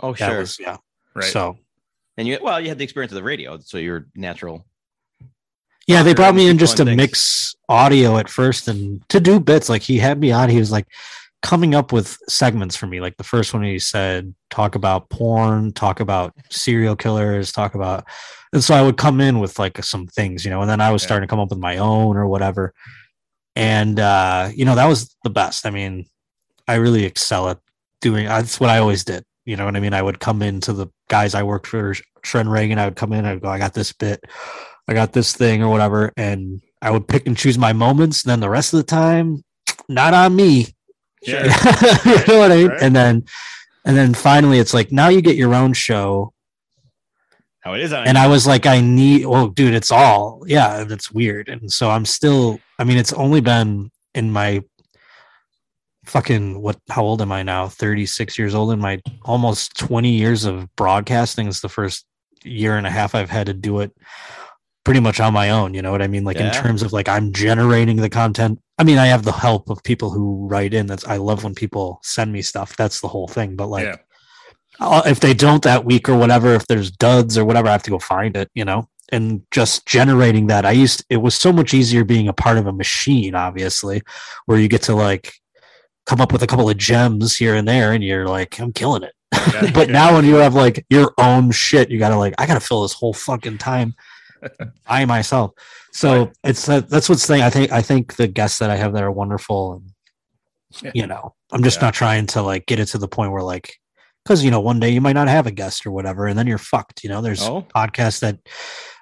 Oh, sure. was yeah. Right. So and you, well, you had the experience of the radio, so you're natural. Yeah, they brought me in just to thanks. mix audio at first and to do bits. Like he had me on, he was like coming up with segments for me. Like the first one he said, talk about porn, talk about serial killers, talk about and so I would come in with like some things, you know, and then I was Yeah. starting to come up with my own or whatever. And uh, you know, that was the best. I mean, I really excel at doing that's what I always did. You know what I mean? I would come into the guys I worked for Trent Ragan, I would come in, I'd go, I got this bit, I got this thing or whatever, and I would pick and choose my moments. And then the rest of the time, not on me. Yeah. (laughs) you know what I mean? Right. And then, and then finally, it's like now you get your own show. How it is on. And I was like, I need. Well, dude, it's all yeah, and it's weird. And so I'm still. I mean, it's only been in my fucking what? How old am I now? Thirty six years old. In my almost twenty years of broadcasting, it's the first year and a half I've had to do it pretty much on my own. You know what I mean? Like in terms of like I'm generating the content. I mean, I have the help of people who write in. That's I love when people send me stuff. That's the whole thing. But like, yeah. if they don't that week or whatever, if there's duds or whatever, I have to go find it. You know, and just generating that. I used it was so much easier being a part of a machine, obviously, where you get to like come up with a couple of gems here and there, and you're like, I'm killing it. (laughs) Yeah. but Yeah. now when you have like your own shit, you gotta like, I gotta fill this whole fucking time by myself. So Right. it's uh, that's what's thing. I think I think the guests that I have that are wonderful, and Yeah. you know, I'm just Yeah. not trying to like get it to the point where like, because you know, one day you might not have a guest or whatever, and then you're fucked. You know, there's Oh. podcasts that,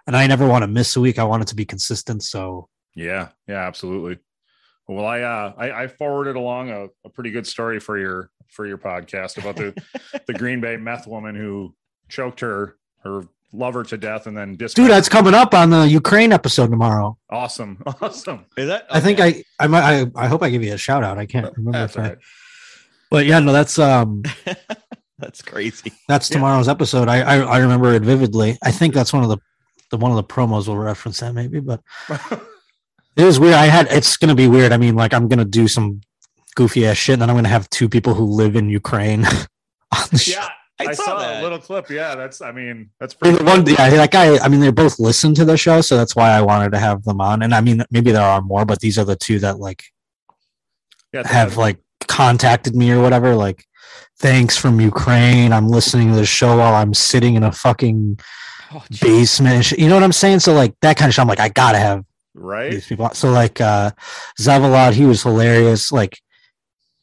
and I never want to miss a week. I want it to be consistent. So Yeah, yeah, absolutely. Well, I uh I, I forwarded along a, a pretty good story for your for your podcast about the the (laughs) Green Bay meth woman who choked her her lover to death and then dude, that's coming up on the Ukraine episode tomorrow. awesome, (laughs) awesome. Is that? I think. I I might I, I hope I give you a shout out. I can't remember That's if all I, right. but yeah, no, that's um (laughs) That's crazy. that's Yeah. tomorrow's episode. I, I I remember it vividly. I think that's one of the the one of the promos will reference that maybe, but (laughs) it is weird. I had it's gonna be weird. I mean, like I'm gonna do some goofy ass shit, and then I'm gonna have two people who live in Ukraine. on the show. yeah, I, I, saw, saw, that. a little clip. Yeah, that's I mean that's pretty the one, yeah, that guy. I mean, they both listen to the show, so that's why I wanted to have them on. And I mean, maybe there are more, but these are the two that like yeah, have like contacted me or whatever. Like, thanks from Ukraine. I'm listening to the show while I'm sitting in a fucking Oh, basement. You know what I'm saying? So like that kind of shit. I'm like, I gotta have right. these people. So like uh Zavalad, he was hilarious. Like,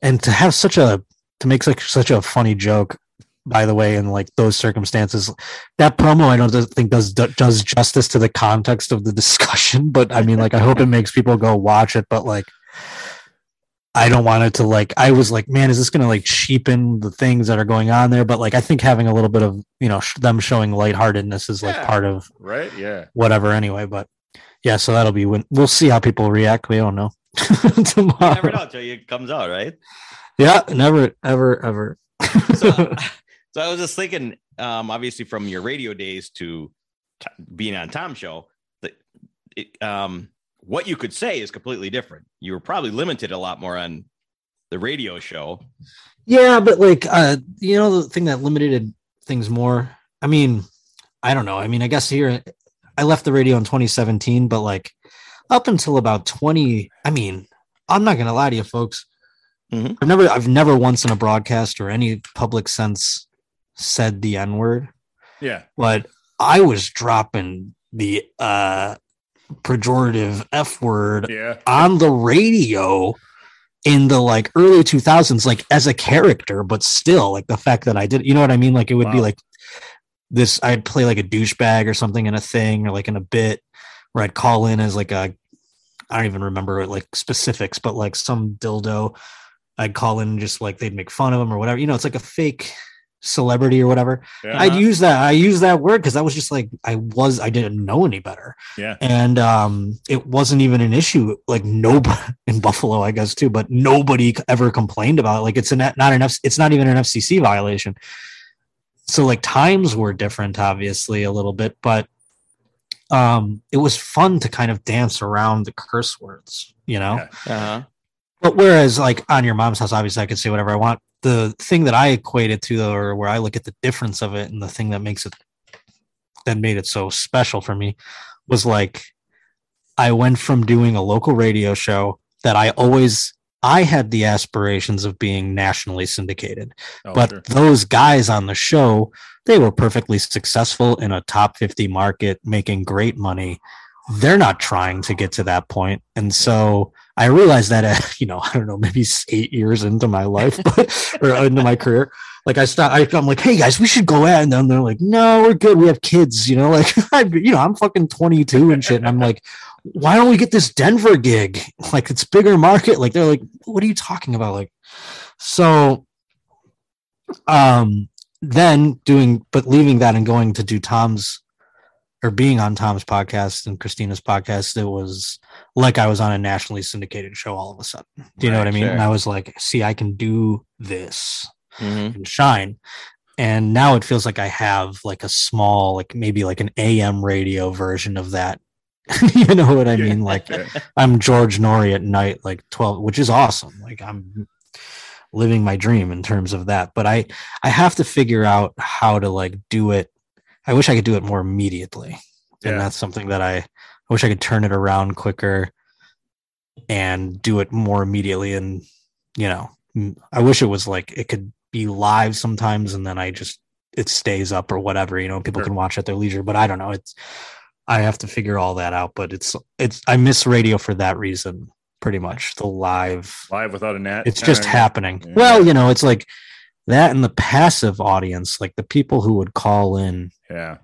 and to have such a to make such such a funny joke. By the way, in like those circumstances, that promo I don't think does does justice to the context of the discussion. (laughs) But I mean, like, I hope it makes people go watch it. But like, I don't want it to like. I was like, man, is this gonna like cheapen the things that are going on there? But like, I think having a little bit of you know sh- them showing lightheartedness is like Yeah. part of Right. Yeah. whatever anyway. But yeah, so that'll be when we'll see how people react. We don't know (laughs) You never tomorrow. know until it comes out, right? Yeah, never, ever, ever. So, (laughs) so I was just thinking, um, obviously from your radio days to t- being on Tom's show, that it, um, what you could say is completely different. You were probably limited a lot more on the radio show. yeah, but like, uh, you know, the thing that limited things more. I mean, I don't know. I mean, I guess here, I left the radio in 2017, but like up until about 20, I mean, I'm not gonna lie to you, folks. Mhm. I've never, I've never once in a broadcast or any public sense said the N word. Yeah. but I was dropping the uh pejorative F word Yeah. on the radio in the like early 2000s like as a character but still like the fact that I did you know what I mean like it would be like this I'd play like a douchebag or something in a thing or like in a bit where I'd call in as like a I don't even remember like specifics but like some dildo I'd call in and just like they'd make fun of him or whatever you know it's like a fake celebrity or whatever Yeah. I'd use that. I use that word because I was just like I was. I didn't know any better, yeah. and um, it wasn't even an issue. Like nobody (laughs) in Buffalo, I guess too, but nobody ever complained about it. Like it's a not an F, it's not even an FCC violation. So like times were different, obviously a little bit, but um, it was fun to kind of dance around the curse words, you know. Yeah. Uh-huh. But whereas like on your mom's house, obviously I could say whatever I want. The thing that I equate it to, or where I look at the difference of it, and the thing that makes it that made it so special for me, was like I went from doing a local radio show that I always I had the aspirations of being nationally syndicated, Oh, but sure. those guys on the show they were perfectly successful in a top 50 market making great money. They're not trying to get to that point. And so i realized that at, (laughs) you know i don't know maybe eight years into my life (laughs) but, or into my career like i start I, i'm like hey guys we should go out and then they're like no we're good we have kids you know (laughs) like I, you know i'm fucking 22 and shit and i'm like why don't we get this denver gig? Like it's bigger market like they're like what are you talking about? Like so um then doing but leaving that and going to do tom's or being on tom's podcast and christina's podcast it was like i was on a nationally syndicated show all of a sudden do you know what i mean sure. and i was like see i can do this Mhm. and shine and now it feels like i have like a small like maybe like an am radio version of that (laughs) you know what i Yeah. mean like. (laughs) I'm George Noory at night, like 12, which is awesome. Like I'm living my dream in terms of that. But I I have to figure out how to like do it. I wish I could do it more immediately. Yeah. And that's something that I, I wish I could turn it around quicker and do it more immediately. And you know, I wish it was like it could be live sometimes and then I just it stays up or whatever, you know, people Sure. can watch at their leisure. But I don't know. It's I have to figure all that out. But it's it's I miss radio for that reason, pretty much. The live, Live without a net. it's just happening. yeah. Well, you know, it's like that and the passive audience, like the people who would call in Yeah.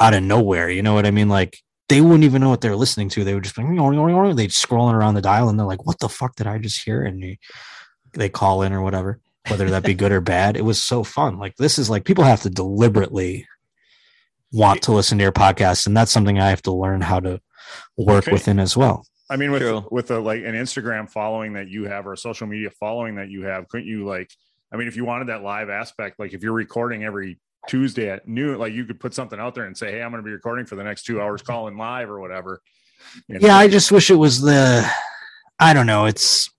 out of nowhere. You know what I mean? Like they wouldn't even know what they're listening to. They would just be they'd scrolling around the dial and they're like, "What the fuck did I just hear?" And you, they call in or whatever, whether that be good or bad. It was so fun. Like this is like people have to deliberately want to listen to your podcast, and that's something I have to learn how to work Okay. within as well. I mean, with True. with a like an Instagram following that you have or a social media following that you have, couldn't you like? I mean, if you wanted that live aspect, like if you're recording every Tuesday at noon, like you could put something out there and say, "Hey, I'm going to be recording for the next two hours, calling live or whatever." And- Yeah, I just wish it was the I don't know, it's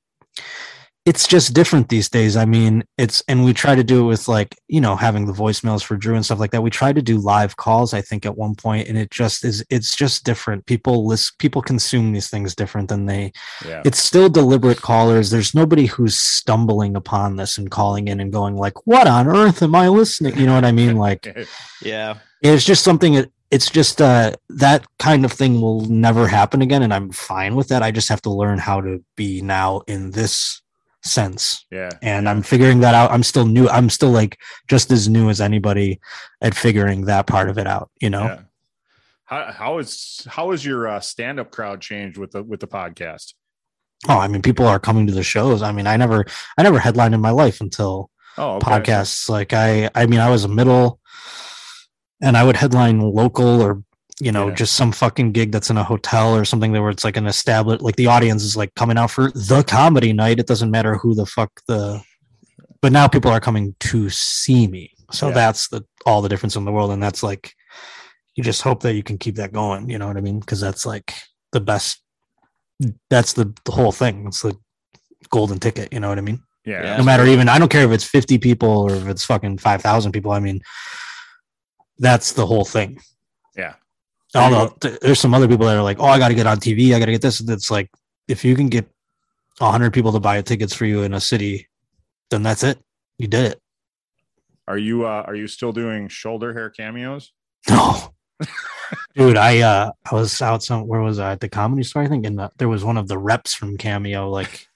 it's just different these days. I mean, it's and we try to do it with like, you know, having the voicemails for Drew and stuff like that. We tried to do live calls, I think, at one point, and it just is it's just different. People list people consume these things different than they yeah, it's still deliberate callers. There's nobody who's stumbling upon this and calling in and going like, What on earth am I listening? You know what I mean? Like (laughs) Yeah. it's just something that it's just uh that kind of thing will never happen again and i'm fine with that i just have to learn how to be now in this sense yeah, and i'm figuring that out i'm still new i'm still like just as new as anybody at figuring that part of it out you know yeah. How how is how is your uh, stand up crowd changed with the with the podcast? oh i mean people are coming to the shows i mean i never i never headlined in my life until Oh, okay. podcasts like i i mean i was a middle and i would headline local or you know Yeah. just some fucking gig that's in a hotel or something that where it's like an established like the audience is like coming out for the comedy night it doesn't matter who the fuck the but now people are coming to see me so Yeah. that's the all the difference in the world and that's like you just hope that you can keep that going you know what i mean because that's like the best that's the, the whole thing it's the golden ticket you know what i mean Yeah, Yeah. no matter even I don't care if it's 50 people or if it's fucking 5,000 people. I mean, that's the whole thing. Yeah. Although th- there's some other people that are like, oh, I got to get on TV. I got to get this. It's like, if you can get 100 people to buy tickets for you in a city, then that's it. You did it. Are you uh, are you still doing shoulder hair cameos? (laughs) No. Dude, I uh I was out some where was I at the comedy store I think and uh, there was one of the reps from Cameo like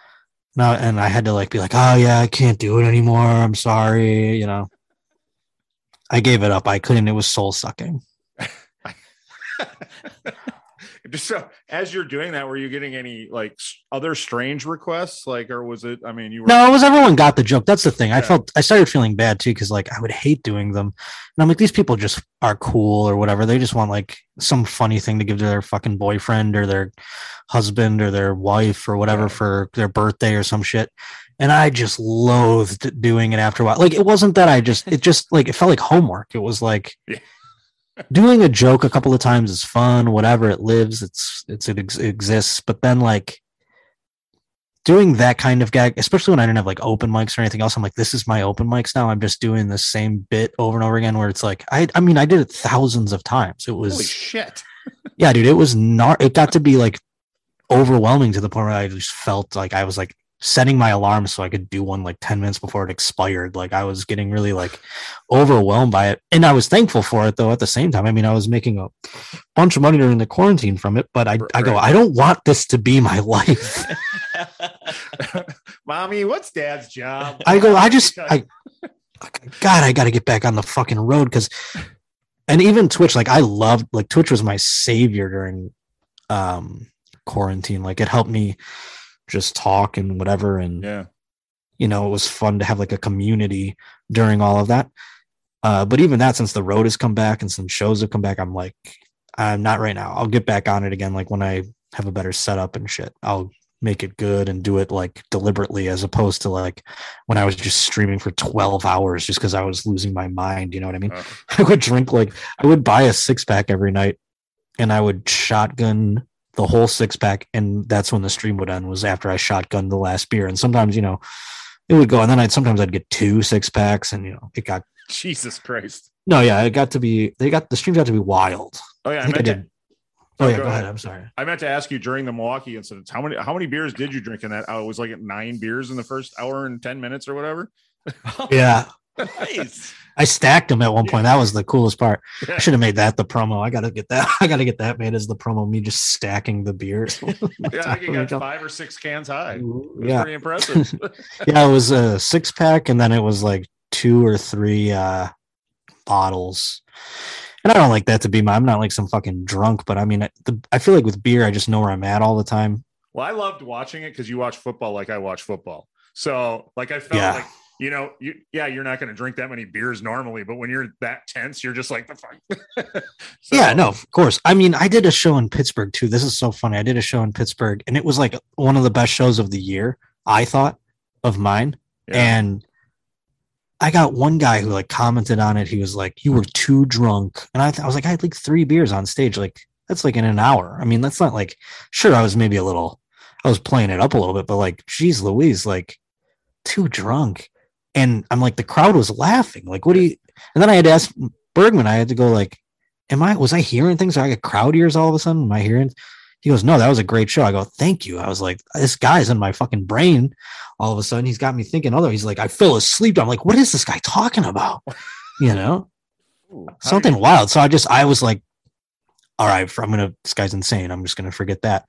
(laughs) no and I had to like be like oh yeah I can't do it anymore I'm sorry you know I gave it up I couldn't it was soul sucking (laughs) so as you're doing that, were you getting any like other strange requests? Like, or was it? I mean, you were. no it was everyone got the joke that's the thing I felt I started feeling bad too because like I would hate doing them and I'm like these people just are cool or whatever they just want like some funny thing to give to their fucking boyfriend or their husband or their wife or whatever Right. for their birthday or some shit and I just loathed doing it after a while like it wasn't that I just it just like it felt like homework it was like Yeah. Doing a joke a couple of times is fun whatever it lives it's it's it, ex- exists but then like doing that kind of gag, especially when I didn't have like open mics or anything else, I'm like, this is my open mics now. I'm just doing the same bit over and over again. Where it's like, I, I mean, I did it thousands of times. It was, Holy shit! yeah, dude, it was not. It got to be like overwhelming to the point where I just felt like I was like setting my alarm so I could do one like ten minutes before it expired. Like I was getting really like overwhelmed by it, and I was thankful for it though. At the same time, I mean, I was making a bunch of money during the quarantine from it, but I, I go, I don't want this to be my (laughs) life. (laughs) Mommy, what's Dad's job? I go, I just, (laughs) I, God, I got to get back on the fucking road because, and even Twitch, like I loved, like Twitch was my savior during um quarantine. Like it helped me just talk and whatever, and yeah, you know, it was fun to have like a community during all of that. Uh, but even that, since the road has come back and some shows have come back, I'm like, I'm not right now. I'll get back on it again, like when I have a better setup and shit. I'll make it good and do it like deliberately, as opposed to like when I was just streaming for 12 hours just because I was losing my mind. You know what I mean? Uh, (laughs) I would drink like I would buy a six pack every night, and I would shotgun the whole six pack, and that's when the stream would end. Was after I shotgunned the last beer, and sometimes you know it would go, and then I'd sometimes I'd get two six packs, and you know it got Jesus Christ! no, yeah, it got to be they got the streams got to be wild. Oh yeah, I I, think I meant to, did. Oh Oh, yeah, go go ahead. ahead. I'm sorry. I meant to ask you during the Milwaukee incident. How many how many beers did you drink in that? Oh, it was like nine beers in the first hour and ten minutes or whatever. (laughs) Yeah, nice. I stacked them at one point. That was the coolest part. I should have made that the promo. I gotta get that. (laughs) I gotta get that made as the promo. Me just stacking the beers. (laughs) (laughs) Yeah, I think you got five or six cans high. Yeah, pretty impressive. yeah. It was a six pack, and then it was like two or three uh bottles. And I don't like that to be my. I'm not like some fucking drunk, but I mean, I- the, I feel like with beer, I just know where I'm at all the time. well, I loved watching it because you watch football like I watch football. So, like, I felt Yeah. like you know, you yeah, you're not going to drink that many beers normally, but when you're that tense, you're just like the fuck. (laughs) So- yeah, no, of course. I mean, I did a show in Pittsburgh too. This is so funny. I did a show in Pittsburgh, and it was like one of the best shows of the year. I thought of mine, Yeah. and I got one guy who like commented on it. He was like, "You were too drunk," and I, th- I was like, "I had like three beers on stage. Like that's like in an hour. I mean, that's not like sure. I was maybe a little, I was playing it up a little bit, but like, geez, Louise, like too drunk." And I'm like, the crowd was laughing. Like, what do you? And then I had to ask Bergman. I had to go like, "Am I? Was I hearing things? Are I get crowd ears all of a sudden? Am I hearing?" He goes, "No, that was a great show." I go, "Thank you." I was like, "This guy's in my fucking brain." All of a sudden, he's got me thinking. Other, he's like, "I fell asleep." I'm like, "What is this guy talking about?" (laughs) You know, Ooh, something you- wild. So I just, I was like, "All right, I'm gonna. This guy's insane. I'm just gonna forget that."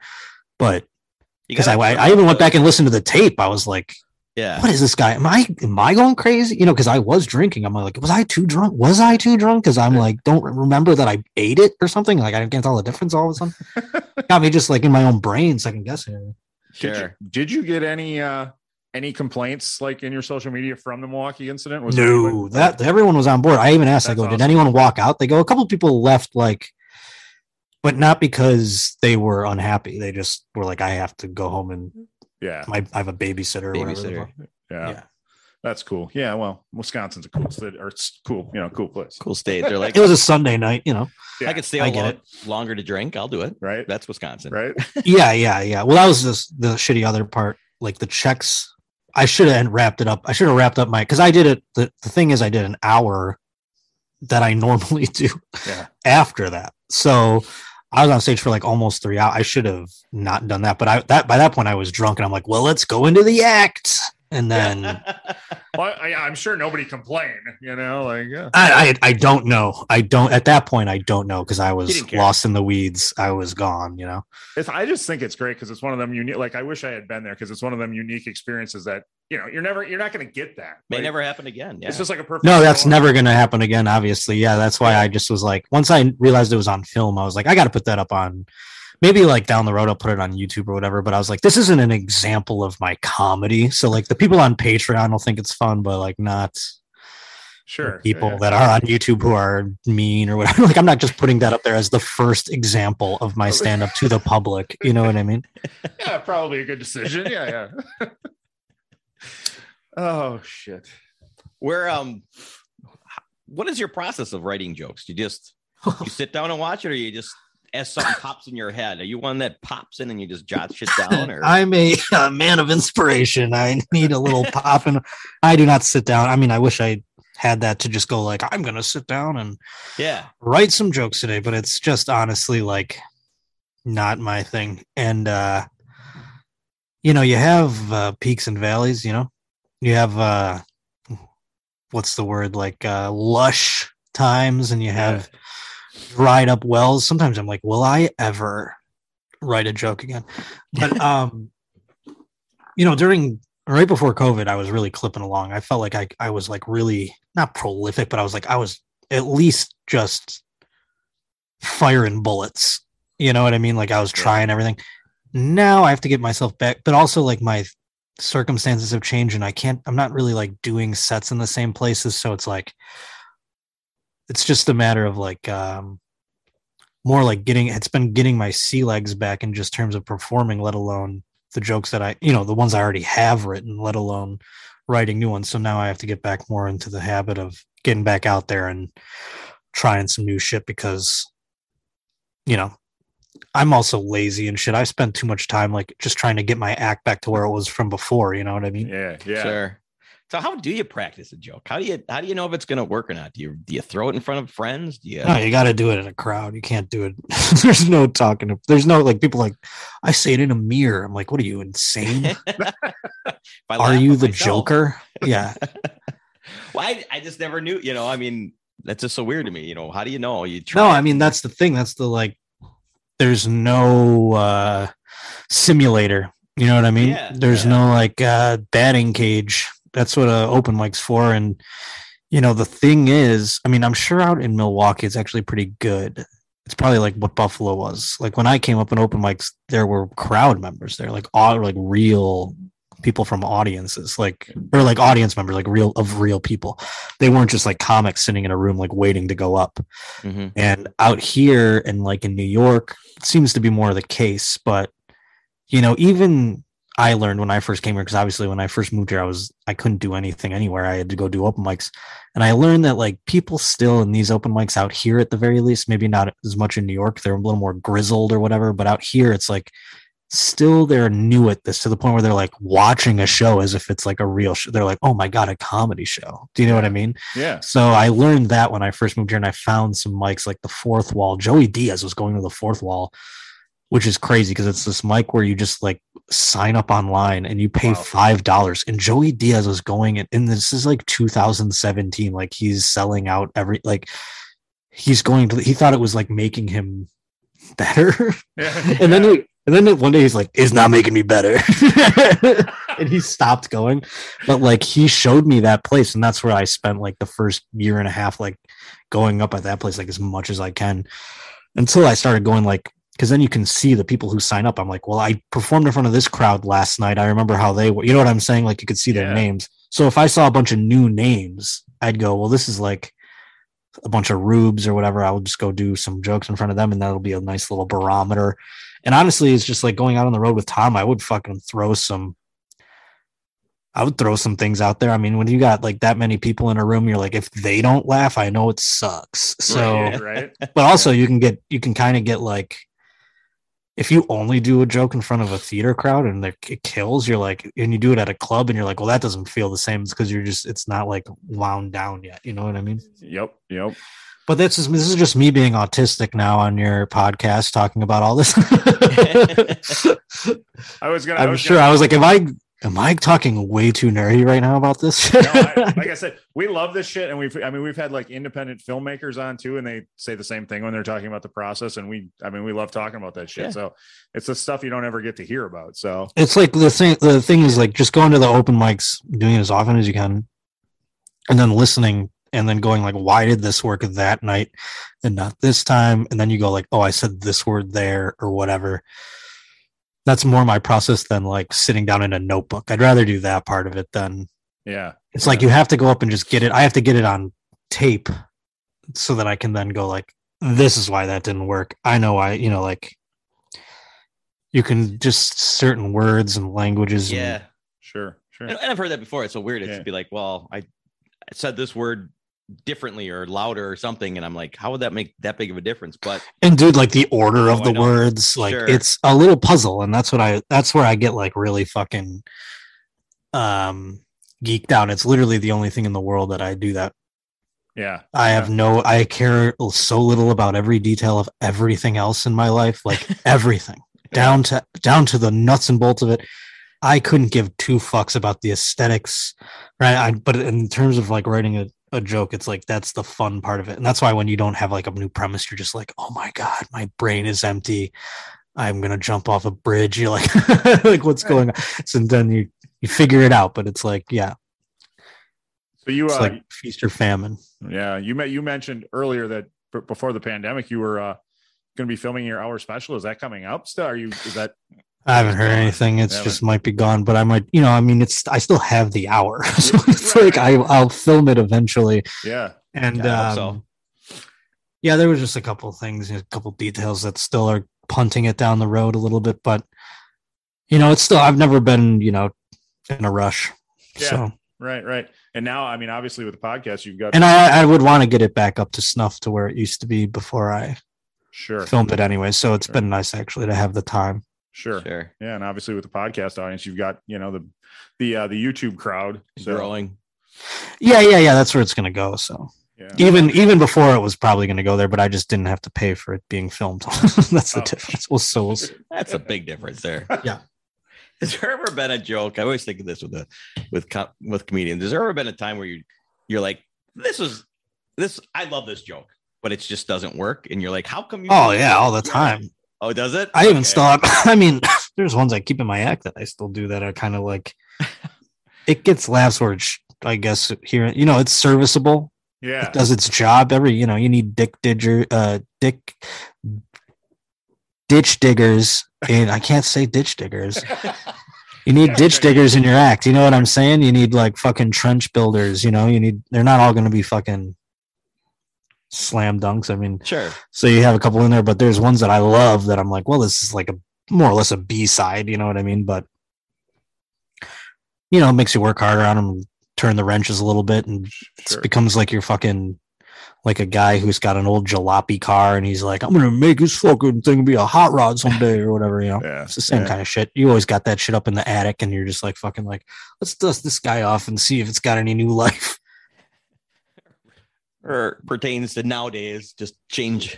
But because I, I, I even went back and listened to the tape. I was like, Yeah. what is this guy? Am I am I going crazy? You know, because I was drinking. I'm like, was I too drunk? Was I too drunk? Because I'm like, don't remember that I ate it or something. Like I can't tell the difference all of a sudden. (laughs) Got me just like in my own brain, second guessing. Did you, Sure. did you get any uh any complaints like in your social media from the Milwaukee incident? Was No, anybody- that everyone was on board. I even asked, I That's go, did anyone walk out? They go, a couple people left, like, but not because they were unhappy. They just were like, I have to go home and yeah, my I have a babysitter. Or whatever the Babysitter. yeah, Yeah. That's cool. Yeah, well, Wisconsin's a cool city, or it's cool, you know, cool place, Cool state. They're like, (laughs) It was a Sunday night, you know. Yeah, I could stay I get it. longer to drink. I'll do it. right, That's Wisconsin. right. (laughs) yeah, yeah, yeah. Well, that was just the shitty other part. Like the checks, I should have wrapped it up. I should have wrapped up my because I did it. The, the thing is, I did an hour that I (laughs) normally do Yeah. after that. So I was on stage for like almost three hours. I should have not done that, but I that by that point I was drunk and I'm like, well, let's go into the act. And (laughs) then Well, I, I'm sure nobody complained. You know, like yeah. I, I I don't know. I don't at that point I don't know because I was lost in the weeds. I was gone, you know. It's, I just think it's great because it's one of them unique. Like I wish I had been there because it's one of them unique experiences that you know you're never you're not going to get that. May Like, never happen again. Yeah. It's just like a perfect. No, that's storm. never going to happen again. Obviously, yeah. That's why I just was like, once I realized it was on film, I was like, I got to put that up on. Maybe like down the road, I'll put it on YouTube or whatever. But I was like, this isn't an example of my comedy. So like the people on Patreon will think it's fun, but like not sure people yeah. that are on YouTube who are mean or whatever. (laughs) Like I'm not just putting that up there as the first example of my stand up to the public. You know what I mean? (laughs) yeah, probably a good decision. Yeah, yeah. (laughs) oh shit. Where um, what is your process of writing jokes? Do you just you sit down and watch it, or you just as something pops in your head? Are you one that pops in and you just jot shit down, or (laughs) I'm a, a man of inspiration. I need a little pop, and I do not sit down. I mean, I wish I had that to just go like, I'm gonna sit down and yeah, write some jokes today, but it's just honestly like not my thing. And uh, you know, you have uh, peaks and valleys. You know, you have uh, what's the word like uh, lush times, and you have dried up wells. Sometimes I'm like, will I ever write a joke again? But (laughs) um, you know, during right before COVID, I was really clipping along. I felt like I I was like really not prolific, but I was like I was at least just firing bullets. You know what I mean? Like I was trying everything. Now I have to get myself back, but also like my circumstances have changed and I can't I'm not really like doing sets in the same places. So it's like it's just a matter of like um more like getting it's been getting my sea legs back in just terms of performing, let alone the jokes that I you know, the ones I already have written, let alone writing new ones. So now I have to get back more into the habit of getting back out there and trying some new shit because you know I'm also lazy and shit. I spent too much time like just trying to get my act back to where it was from before. You know what I mean? Yeah, yeah. sure. So how do you practice a joke? How do you how do you know if it's gonna work or not? Do you do you throw it in front of friends? Do you No, you got to do it in a crowd. You can't do it. (laughs) there's no talking. To, there's no like people like I say it in a mirror. I'm like, what are you insane? (laughs) Are you the myself- Joker? (laughs) Yeah. well, I, I just never knew. You know, I mean, that's just so weird to me. You know, how do you know? You try. No, I mean that's the thing. That's the like. There's no uh simulator. You know what I mean? Yeah, There's yeah. no like uh batting cage. That's what a open mic's for. And you know the thing is, I mean, I'm sure out in Milwaukee it's actually pretty good. It's probably like what Buffalo was. Like when I came up in open mics, there were crowd members there, like all like real people from audiences, like or like audience members, like real of real people. They weren't just like comics sitting in a room like waiting to go up. Mhm. And out here and like in New York, it seems to be more the case. But you know, even I learned when I first came here, because obviously when I first moved here, I was I couldn't do anything anywhere. I had to go do open mics. And I learned that like people still in these open mics out here at the very least, maybe not as much in New York, they're a little more grizzled or whatever, but out here it's like still they're new at this to the point where they're like watching a show as if it's like a real show. They're like, oh my God, a comedy show. Do you know what I mean? Yeah. So I learned that when I first moved here and I found some mics like the fourth wall. Joey Diaz was going to the fourth wall, which is crazy because it's this mic where you just like sign up online and you pay Wow. five dollars. And Joey Diaz was going in, and this is like 2017. Like he's selling out every like he's going to he thought it was like making him better. (laughs) Yeah. (laughs) and then he, and then one day he's like, "It's not making me better," (laughs) and he stopped going. But like he showed me that place, and that's where I spent like the first year and a half, like going up at that place like as much as I can, until I started going like because then you can see the people who sign up. I'm like, well, I performed in front of this crowd last night. I remember how they were. You know what I'm saying? Like you could see their Yeah. names. So if I saw a bunch of new names, I'd go, well, this is like a bunch of rubes or whatever. I would just go do some jokes in front of them, and that'll be a nice little barometer. And honestly, it's just like going out on the road with Tom. I would fucking throw some. I would throw some things out there. I mean, when you got like that many people in a room, you're like, if they don't laugh, I know it sucks. So, right, right. (laughs) but also you can get you can kind of get like if you only do a joke in front of a theater crowd and it kills you're like and you do it at a club and you're like well that doesn't feel the same because you're just it's not like wound down yet you know what i mean Yep. Yep. but this is this is just me being autistic now on your podcast talking about all this (laughs) (laughs) I was gonna. I i'm was sure gonna- i was like if i am i talking way too nerdy right now about this no, I, (laughs) like I said, we love this shit, and we've. I mean, we've had like independent filmmakers on too, and they say the same thing when they're talking about the process. And we, I mean, we love talking about that shit. Yeah. So it's the stuff you don't ever get to hear about. So it's like the thing the thing is like just going to the open mics doing it as often as you can and then listening and then going like why did this work that night and not this time and then you go like oh i said this word there or whatever that's more my process than like sitting down in a notebook i'd rather do that part of it than yeah, it's like you have to go up and just get it i have to get it on tape so that i can then go like this is why that didn't work i know i you know like you can just certain words and languages and- Yeah. sure, sure. And, and I've heard that before. It's so weird. It's Yeah. to be like, well, I, I said this word differently or louder or something, and I'm like, how would that make that big of a difference? But and dude like the order Oh, of I the words like Sure. it's a little puzzle and that's what i that's where i get like really fucking um geeked out. It's literally the only thing in the world that i do that. Yeah, i have Yeah. no i care so little about every detail of everything else in my life like (laughs) everything. Down to down to the nuts and bolts of it. I couldn't give two fucks about the aesthetics right? I, but in terms of like writing a, a joke it's like that's the fun part of it and that's why when you don't have like a new premise you're just like oh my god my brain is empty i'm gonna jump off a bridge you're like (laughs) like what's going on so then you you figure it out but it's like yeah So you, uh, like feast or famine yeah, you met. You mentioned earlier that before the pandemic, you were uh, going to be filming your hour special. Is that coming up? Still, are you? Is that? I haven't heard gone. anything. It's just might be gone, but I might, you know, I mean, it's I still have the hour, (laughs) so it's Right, like I I'll film it eventually. Yeah, And Yeah, um, so. yeah, there was just a couple things, a couple details that still are punting it down the road a little bit, but you know, it's still I've never been, you know, in a rush. Yeah. So right, right. And now, I mean, obviously, with the podcast, you've got and I I would want to get it back up to snuff to where it used to be before I sure, filmed it anyway. So it's Sure. been nice actually to have the time. Sure, Sure. Yeah, and obviously with the podcast audience, you've got you know the the uh, the YouTube crowd. So Growing. Yeah, yeah, yeah. That's where it's gonna go. So yeah, even even before it was probably going to go there, but I just didn't have to pay for it being filmed. (laughs) That's the Oh. difference. Well, so we'll. That's a big difference there. (laughs) Yeah. Has there ever been a joke? I always think of this with the with com- with comedians. Has there ever been a time where you you're like, this is this. I love this joke, but it just doesn't work. And you're like, how come you? Oh yeah, all the time. Oh, does it? I even Okay. still (laughs) have, I mean, (laughs) there's ones I keep in my act that I still do that are kind of like (laughs) it gets laughs or I guess here, you know, it's serviceable. Yeah. It does its job. Every, you know, you need dick digger, uh, dick ditch diggers. And I can't say ditch diggers. You need Yeah, ditch diggers in your act. You know what I'm saying? You need like fucking trench builders. You know, you need. They're not all going to be fucking slam dunks. I mean, Sure. so you have a couple in there, but there's ones that I love that I'm like, well, this is like a more or less a B side. You know what I mean? But you know, it makes you work harder on them, turn the wrenches a little bit, and it becomes like you're fucking like a guy who's got an old jalopy car and he's like, I'm gonna make this fucking thing be a hot rod someday or whatever, you know. Yeah. It's the same yeah. kind of shit. You always got that shit up in the attic and you're just like fucking like, let's dust this guy off and see if it's got any new (laughs) life. Or pertains to nowadays, just change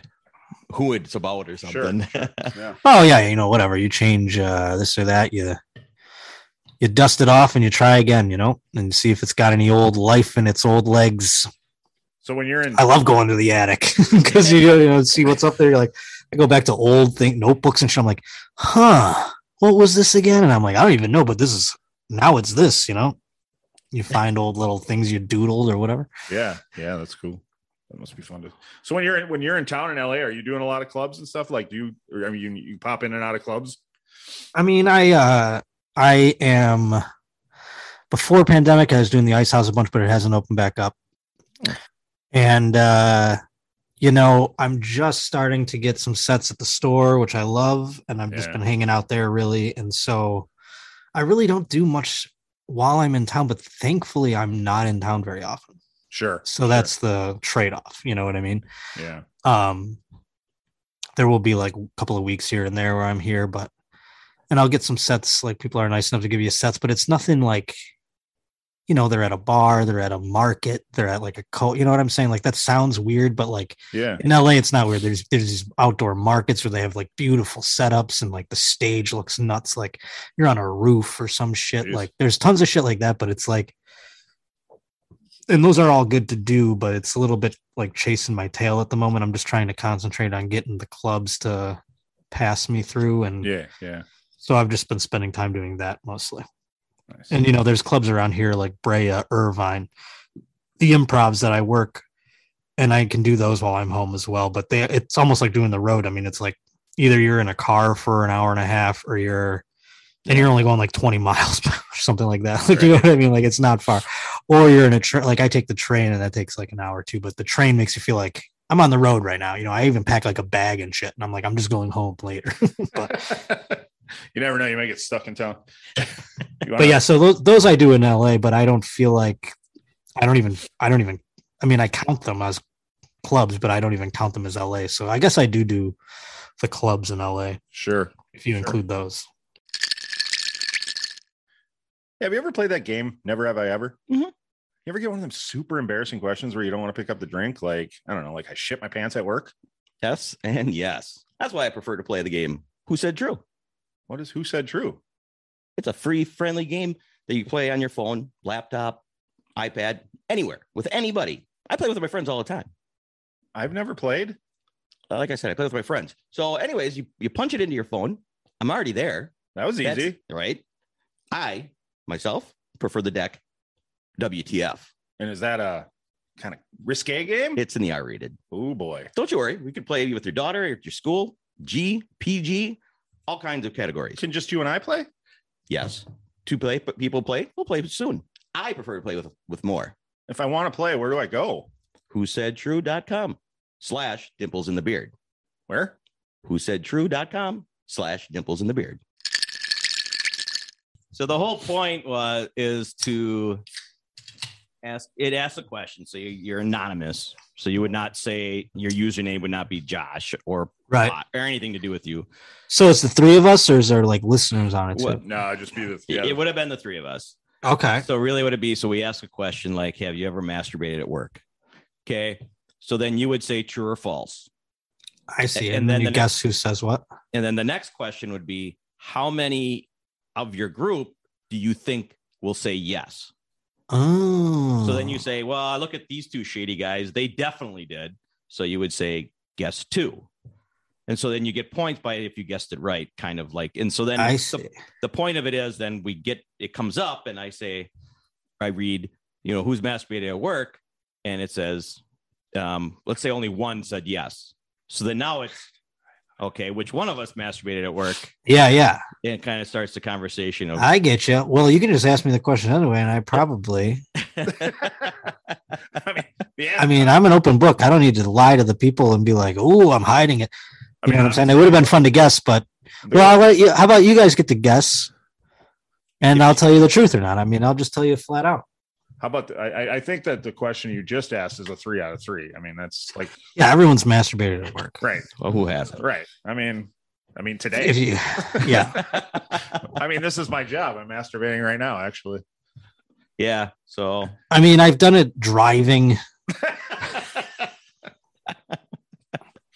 who it's about or Sure. something. (laughs) Yeah. Oh yeah, you know, whatever. You change uh this or that, you you dust it off and you try again, you know, and see if it's got any old life in its old legs. So when you're in, I love going to the attic (laughs) because you, you know see what's up there. You're like, I go back to old thing notebooks and shit. I'm like, huh, what was this again? And I'm like, I don't even know, but this is now it's this, you know. You find old little things you doodled or whatever. yeah, yeah, that's cool. That must be fun to. So when you're in, when you're in town in LA, are you doing a lot of clubs and stuff? Like, do you? Or, I mean, you, you pop in and out of clubs. I mean, I uh I am before pandemic I was doing the ice house a bunch, but it hasn't opened back up. And uh you know, I'm just starting to get some sets at the store, which I love, and I've just Yeah. been hanging out there really. And so I really don't do much while I'm in town, but thankfully I'm not in town very often. Sure. So sure. that's the trade-off, you know what I mean? yeah, um there will be like a couple of weeks here and there where i'm here but and i'll get some sets like people are nice enough to give you sets but it's nothing like you know they're at a bar they're at a market they're at like a co you know what i'm saying? Like that sounds weird but like yeah, in la it's not weird. There's there's these outdoor markets where they have like beautiful setups and like the stage looks nuts like you're on a roof or some shit Jeez. like there's tons of shit like that but it's like and those are all good to do but it's a little bit like chasing my tail at the moment. I'm just trying to concentrate on getting the clubs to pass me through and yeah, yeah. so i've just been spending time doing that mostly Nice. and you know there's clubs around here like brea irvine the improvs that i work and i can do those while i'm home as well but they it's almost like doing the road. I mean it's like either you're in a car for an hour and a half or you're and you're only going like 20 miles (laughs) or something like that. Like (laughs) you know what i mean? Like it's not far. Or you're in a train like i take the train and that takes like an hour or two but the train makes you feel like i'm on the road right now. You know i even pack like a bag and shit and i'm like i'm just going home later. (laughs) But (laughs) you never know. You might get stuck in town. (laughs) But yeah, so those those I do in LA, but I don't feel like I don't even I don't even I mean I count them as clubs, but I don't even count them as LA. So I guess I do do the clubs in LA sure. if you Sure. include those. Have you ever played that game? Never have I ever. Mhm. You ever get one of them super embarrassing questions where you don't want to pick up the drink? Like, I don't know, like I shit my pants at work. yes, and yes. That's why I prefer to play the game. Who said true? What is who said true? It's a free, friendly game that you play on your phone, laptop, iPad, anywhere with anybody. I play with my friends all the time. I've never played. Uh, Like I said, I play with my friends. So, anyways, you, you punch it into your phone. I'm already there. That was That's- easy. right? I myself prefer the deck WTF. And is that a kind of risque game? It's in the R rated. oh boy. Don't you worry. We could play with your daughter at your school, G, PG, all kinds of categories. Can just you and I play? Yes. Two play but people play. We'll play soon. I prefer to play with with more. If I want to play, where do I go? Who said true.com slash dimples in the beard. Where? Who said true.com slash dimples in the beard. So the whole point was is to ask it asks a question. So you- you're anonymous. So you would not say your username would not be Josh or Right. or anything to do with you. So it's the three of us, or is there like listeners on it too? What? No, just be the It- yeah. It would have been the three of us. Okay. So really would it be so we ask a question like have you ever masturbated at work? Okay. So then you would say true or false. I see. And And, then then you the guess who says what? And then the next question would be how many of your group do you think will say yes? Oh. So then you say, well, I look at these two shady guys. They definitely did. So you would say, guess two. And so then you get points by if you guessed it right, kind of like. And so then I the, the point of it is then we get it comes up and I say, I read, you know, who's masturbating at work, and it says, um, let's say only one said yes. So then now it's okay, which one of us masturbated at work? Yeah, yeah. And it kind of starts the conversation of I get you. Well, you can just ask me the question anyway, and I probably. (laughs) I mean, yeah. I mean, I'm an open book. I don't need to lie to the people and be like, "Oh, I'm hiding it." I You mean, know what I'm saying? It would have been fun to guess, but well, I'll let you, how about you guys get to guess, and I'll tell you the truth or not. I mean, I'll just tell you flat out. How about the, I, I- I think that the question you just asked is a three out of three. I mean, that's like (laughs) Yeah, everyone's masturbated at work. right, well, who hasn't? right. I mean, I mean today. If you, (laughs) yeah, I mean, this is my job. I'm masturbating right now, actually. yeah. So I mean, I've done it driving. (laughs)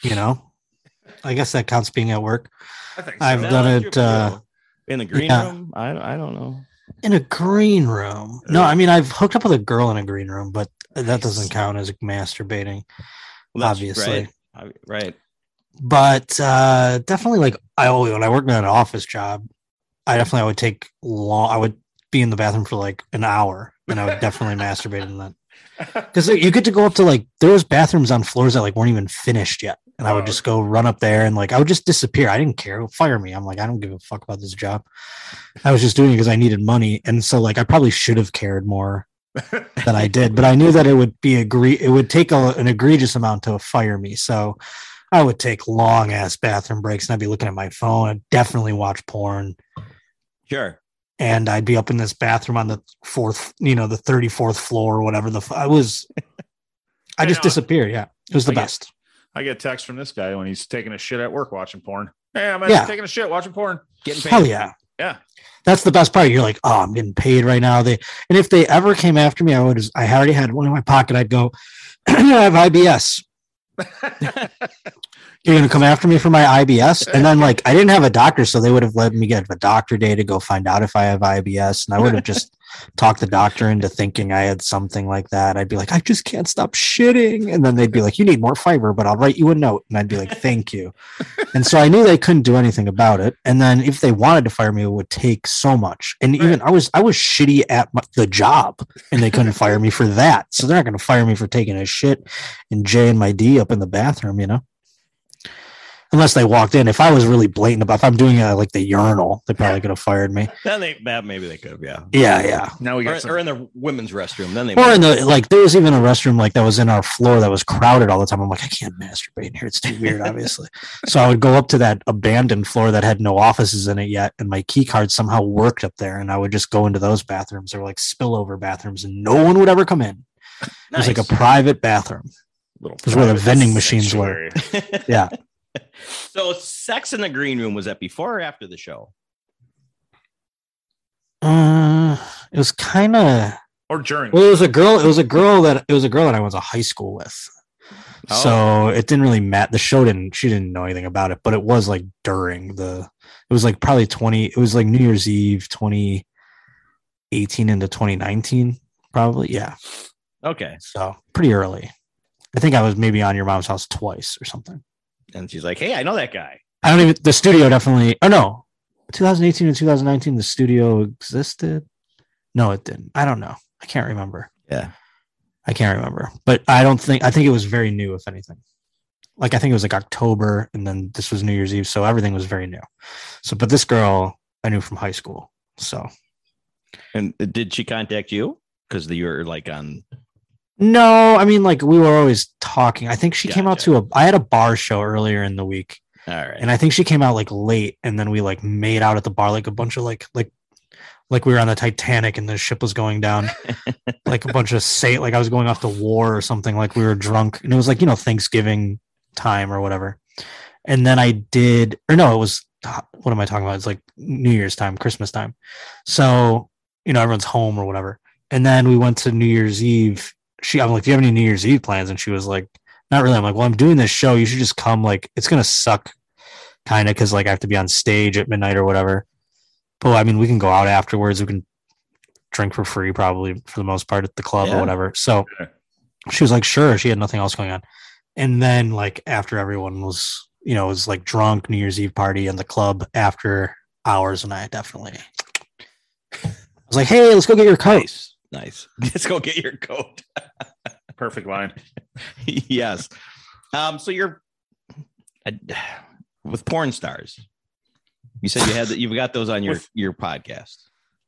You know, I guess that counts being at work I think so. I've Is done it, uh, in the green yeah. room. I I don't know. In a green room. No, I mean I've hooked up with a girl in a green room, but that doesn't count as masturbating. Well, Obviously. right. Right. but uh definitely like i always when i worked in an office job i definitely I would take long i would be in the bathroom for like an hour and i would definitely masturbate in that (laughs) because you get to go up to like there was bathrooms on floors that like weren't even finished yet and i would just go run up there and like i would just disappear i didn't care fire me i'm like i don't give a fuck about this job i was just doing it because i needed money and so like i probably should have cared more than I did, but I knew that it would be agree it would take a, an egregious amount to fire me. So I would take long ass bathroom breaks and I'd be looking at my phone. I'd definitely watch porn Sure. and I'd be up in this bathroom on the fourth, you know, the 34th floor or whatever the f- I was I I just know. disappeared. Yeah. It was the I get- best. I get text from this guy when he's taking a shit at work watching porn. Hey, I'm Yeah. taking a shit watching porn. Getting paid. Hell yeah. Yeah. That's the best part. You're like, oh, I'm getting paid right now. They and if they ever came after me, I would. I already had one in my pocket. I'd go, (clears throat) I have IBS. (laughs) You're gonna come after me for my IBS, and then like I didn't have a doctor, so they would have let me get a doctor day to go find out if I have IBS, and I would have just talked the doctor into thinking I had something like that. I'd be like, I just can't stop shitting, and then they'd be like, you need more fiber, but I'll write you a note, and I'd be like, thank you. And so I knew they couldn't do anything about it. And then if they wanted to fire me, it would take so much. And even I was I was shitty at my, the job, and they couldn't fire me for that. So they're not going to fire me for taking a shit and J and my D up in the bathroom, you know. Unless they walked in. If I was really blatant about, if I'm doing uh, like the urinal, they probably could have fired me. Then they that maybe they could have, yeah. Yeah, yeah. Now we Or, got some, or in the women's restroom. Then they Or in the like, there was even a restroom like that was in our floor that was crowded all the time. I'm like, I can't masturbate in here. It's too weird, (laughs) obviously. so I would go up to that abandoned floor that had no offices in it yet, and my key card somehow worked up there, and I would just go into those bathrooms. They were like spillover bathrooms, and no one would ever come in. It was like a private bathroom. little was where the vending machines were. Yeah. So sex in the green room was that before or after the show? Uh, it was kind of Or during. well. It was a girl. It was a girl that it was a girl that I was to high school with. Oh. So it didn't really matter. The show didn't. She didn't know anything about it, but it was like during the. It was like probably twenty. It was like New Year's Eve, twenty eighteen into twenty nineteen, probably. Yeah. Okay. So pretty early. I think I was maybe on your mom's house twice or something. And she's like, "Hey, I know that guy." I don't even. The studio definitely. Oh no, 2018 and 2019. The studio existed. No, it didn't. I don't know. I can't remember. Yeah. I can't remember. But I don't think. I think it was very new, if anything. Like I think it was like October, and then this was New Year's Eve, so everything was very new. So, but this girl I knew from high school. So And did she contact you? Because you were like on. No, I mean like we were always talking. I think she came out to a. I had a bar show earlier in the week, All right. and I think she came out like late, and then we like made out at the bar like a bunch of like like like we were on the Titanic and the ship was going down, (laughs) like a bunch of say like I was going off to war or something. Like we were drunk, and it was like you know Thanksgiving time or whatever. And then I did, or no, it was ah, what am I talking about? It's like New Year's time, Christmas time. So you know everyone's home or whatever. And then we went to New Year's Eve. She, I'm like, do you have any New Year's Eve plans? And she was like, not really. I'm like, well, I'm doing this show. You should just come. Like, it's gonna suck, kind of, because like I have to be on stage at midnight or whatever. But I mean, we can go out afterwards. We can drink for free, probably for the most part at the club Yeah. or whatever. So Yeah. she was like, sure. She had nothing else going on. And then like after everyone was, you know, was like drunk New Year's Eve party in the club after hours, and I definitely I was like, hey, let's go get your coat. Nice, nice. (laughs) Let's go get your coat. (laughs) Perfect line. (laughs) yes. Um. So you're uh, with porn stars. You said you had that. You've got those on your With- your podcast.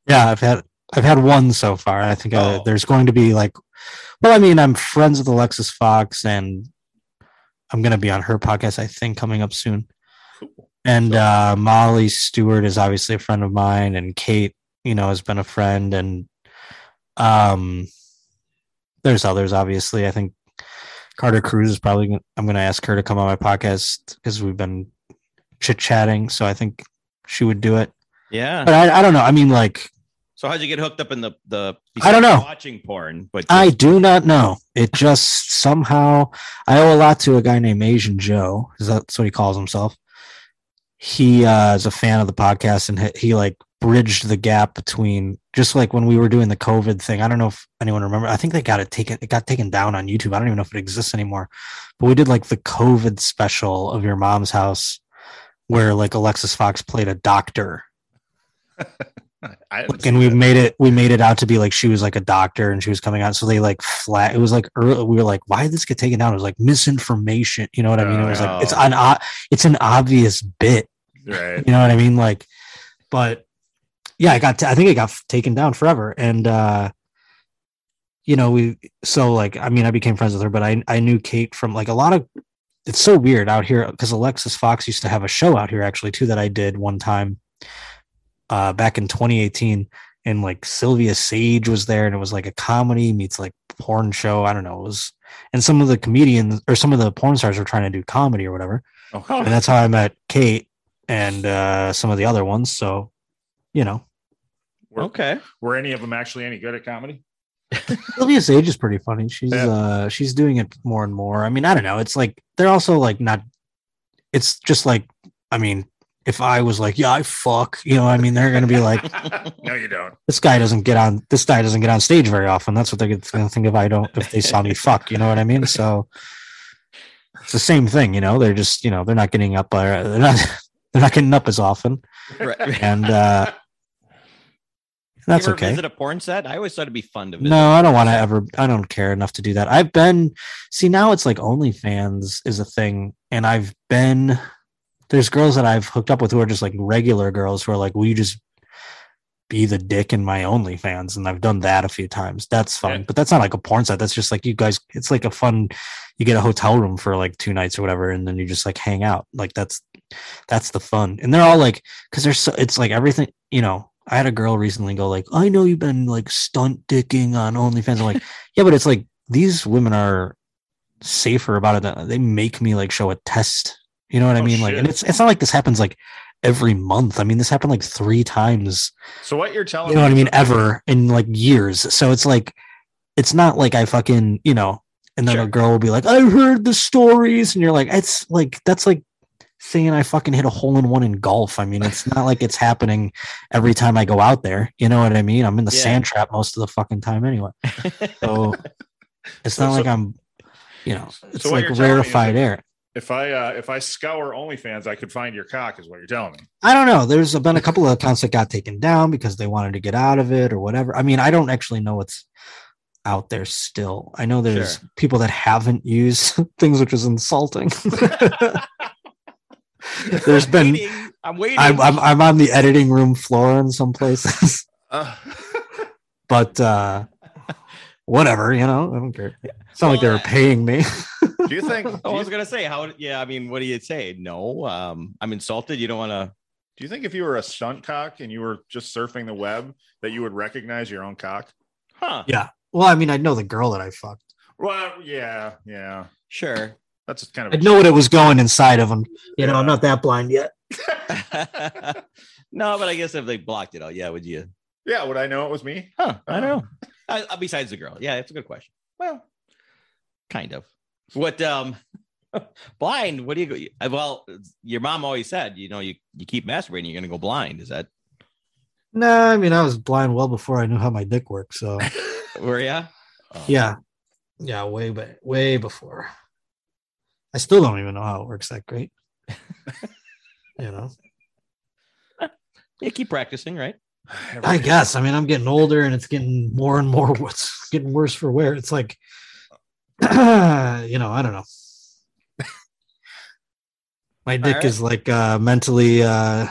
Yeah, I've had I've had one so far. I think uh, Oh. there's going to be like, well, I mean, I'm friends with Alexis Fawx, and I'm going to be on her podcast. I think coming up soon. Cool. And So- uh, Molly Stewart is obviously a friend of mine, and Kate, you know, has been a friend, and um, there's others. Obviously, I think Carter Cruz is probably. Gonna, I'm going to ask her to come on my podcast because we've been chit chatting. So I think she would do it. Yeah. But I, I don't know. I mean, like. So how'd you get hooked up in the the? I don't know. Watching porn, but I do not know. It just somehow I owe a lot to a guy named Asian Joe. Is that that's what he calls himself? He uh, is a fan of the podcast, and he, he like bridged the gap between just like when we were doing the COVID thing. I don't know if anyone remember. I think they got it taken. It got taken down on YouTube. I don't even know if it exists anymore. But we did like the COVID special of your mom's house, where like Alexis Fawx played a doctor (laughs) like, and we that. made it we made it out to be like she was like a doctor and she was coming out so they like flat it was like early, we were like why did this get taken down it was like misinformation you know what i mean it was like it's Oh. an it's an obvious bit right. you know what i mean like but yeah i got t- I think it got f- taken down forever. And uh you know we so like i mean i became friends with her but i i knew kate from like a lot of it's so weird out here because alexis fawx used to have a show out here actually too that i did one time uh back in 2018 and like sylvia sage was there and it was like a comedy meets like porn show. I don't know. It was and some of the comedians or some of the porn stars were trying to do comedy or whatever. Oh, and that's how I met Kate and uh, some of the other ones. So, you know, were, okay. were any of them actually any good at comedy? (laughs) Sylvia Sage is pretty funny. She's Yeah. uh, she's doing it more and more. I mean, I don't know. It's like they're also like not. It's just like I mean, if I was like, yeah, I fuck, you know, I mean, they're gonna be like, (laughs) no, you don't. this guy doesn't get on. This guy doesn't get on stage very often. That's what they're gonna think if I don't. If they saw me (laughs) fuck, you know what I mean? So it's the same thing, you know. They're just you know they're not getting up. Uh, they're not. They're not getting up as often. Right. and uh that's okay. Visit a porn set? I always thought it'd be fun to no i don't want to ever i don't care enough to do that. I've been see now it's like onlyfans is a thing and i've been there's girls that i've hooked up with who are just like regular girls who are like will you just be the dick in my onlyfans? And i've done that a few times. That's fun Yeah. but that's not like a porn set. That's just like you guys it's like a fun you get a hotel room for like two nights or whatever and then you just like hang out. Like that's that's the fun. And they're all like because they're so it's like everything you know i had a girl recently go like i know you've been like stunt dicking on onlyfans i'm like yeah but it's like these women are safer about it than they make me like show a test you know what i Oh, mean like and it's it's not like this happens like every month i mean this happened like three times So what you're telling you know what I mean, ever in like years. So it's like, it's not like I fucking, you know, and then Sure. a girl will be like, I heard the stories. And you're like, it's like, that's like saying I fucking hit a hole in one in golf. I mean, it's not like it's happening every time I go out there. You know what I mean? I'm in the Yeah. sand trap most of the fucking time anyway. So (laughs) it's So- not so- like I'm, you know, it's So like you're telling me is rarefied air. If I uh, if I scour OnlyFans, I could find your cock, is what you're telling me. I don't know. There's been a couple of accounts that got taken down because they wanted to get out of it or whatever. I mean, I don't actually know what's out there still. I know there's Sure. people that haven't used (laughs) things, which is insulting. (laughs) there's I'm been waiting. I'm waiting. I'm, I'm I'm on the editing room floor in some places, (laughs) Uh, but uh whatever, you know, I don't care. It's not like they Well, were paying me. do you think? (laughs) I Do you, was gonna say how. Yeah, I mean, what do you say? No, um, I'm insulted. You don't want to. do you think if you were a stunt cock and you were just surfing the web, that you would recognize your own cock? Huh? yeah. Well, I mean, I know the girl that I fucked. Well, yeah, yeah. Sure. That's kind of. I'd know what it was going inside of him. You know, I'm not that blind yet. (laughs) (laughs) no, but I guess if they blocked it out, yeah, would you? Yeah, would I know it was me? Huh? I don't know. Uh, uh, besides the girl, yeah, it's a good question. Well, kind of. What um, (laughs) blind? What do you go? uh, Well, your mom always said, you know, you you keep masturbating, you're gonna go blind. Is that Nah, I mean I was blind well before I knew how my dick worked. So Where ya? yeah, yeah, way ba- way before. I still don't even know how it works that great. (laughs) you know, Yeah, keep practicing, right? I guess. I mean, I'm getting older, and it's getting more and more. (laughs) What's getting worse for wear? It's like, (clears throat) you know, I don't know. My dick right. is like a mentally uh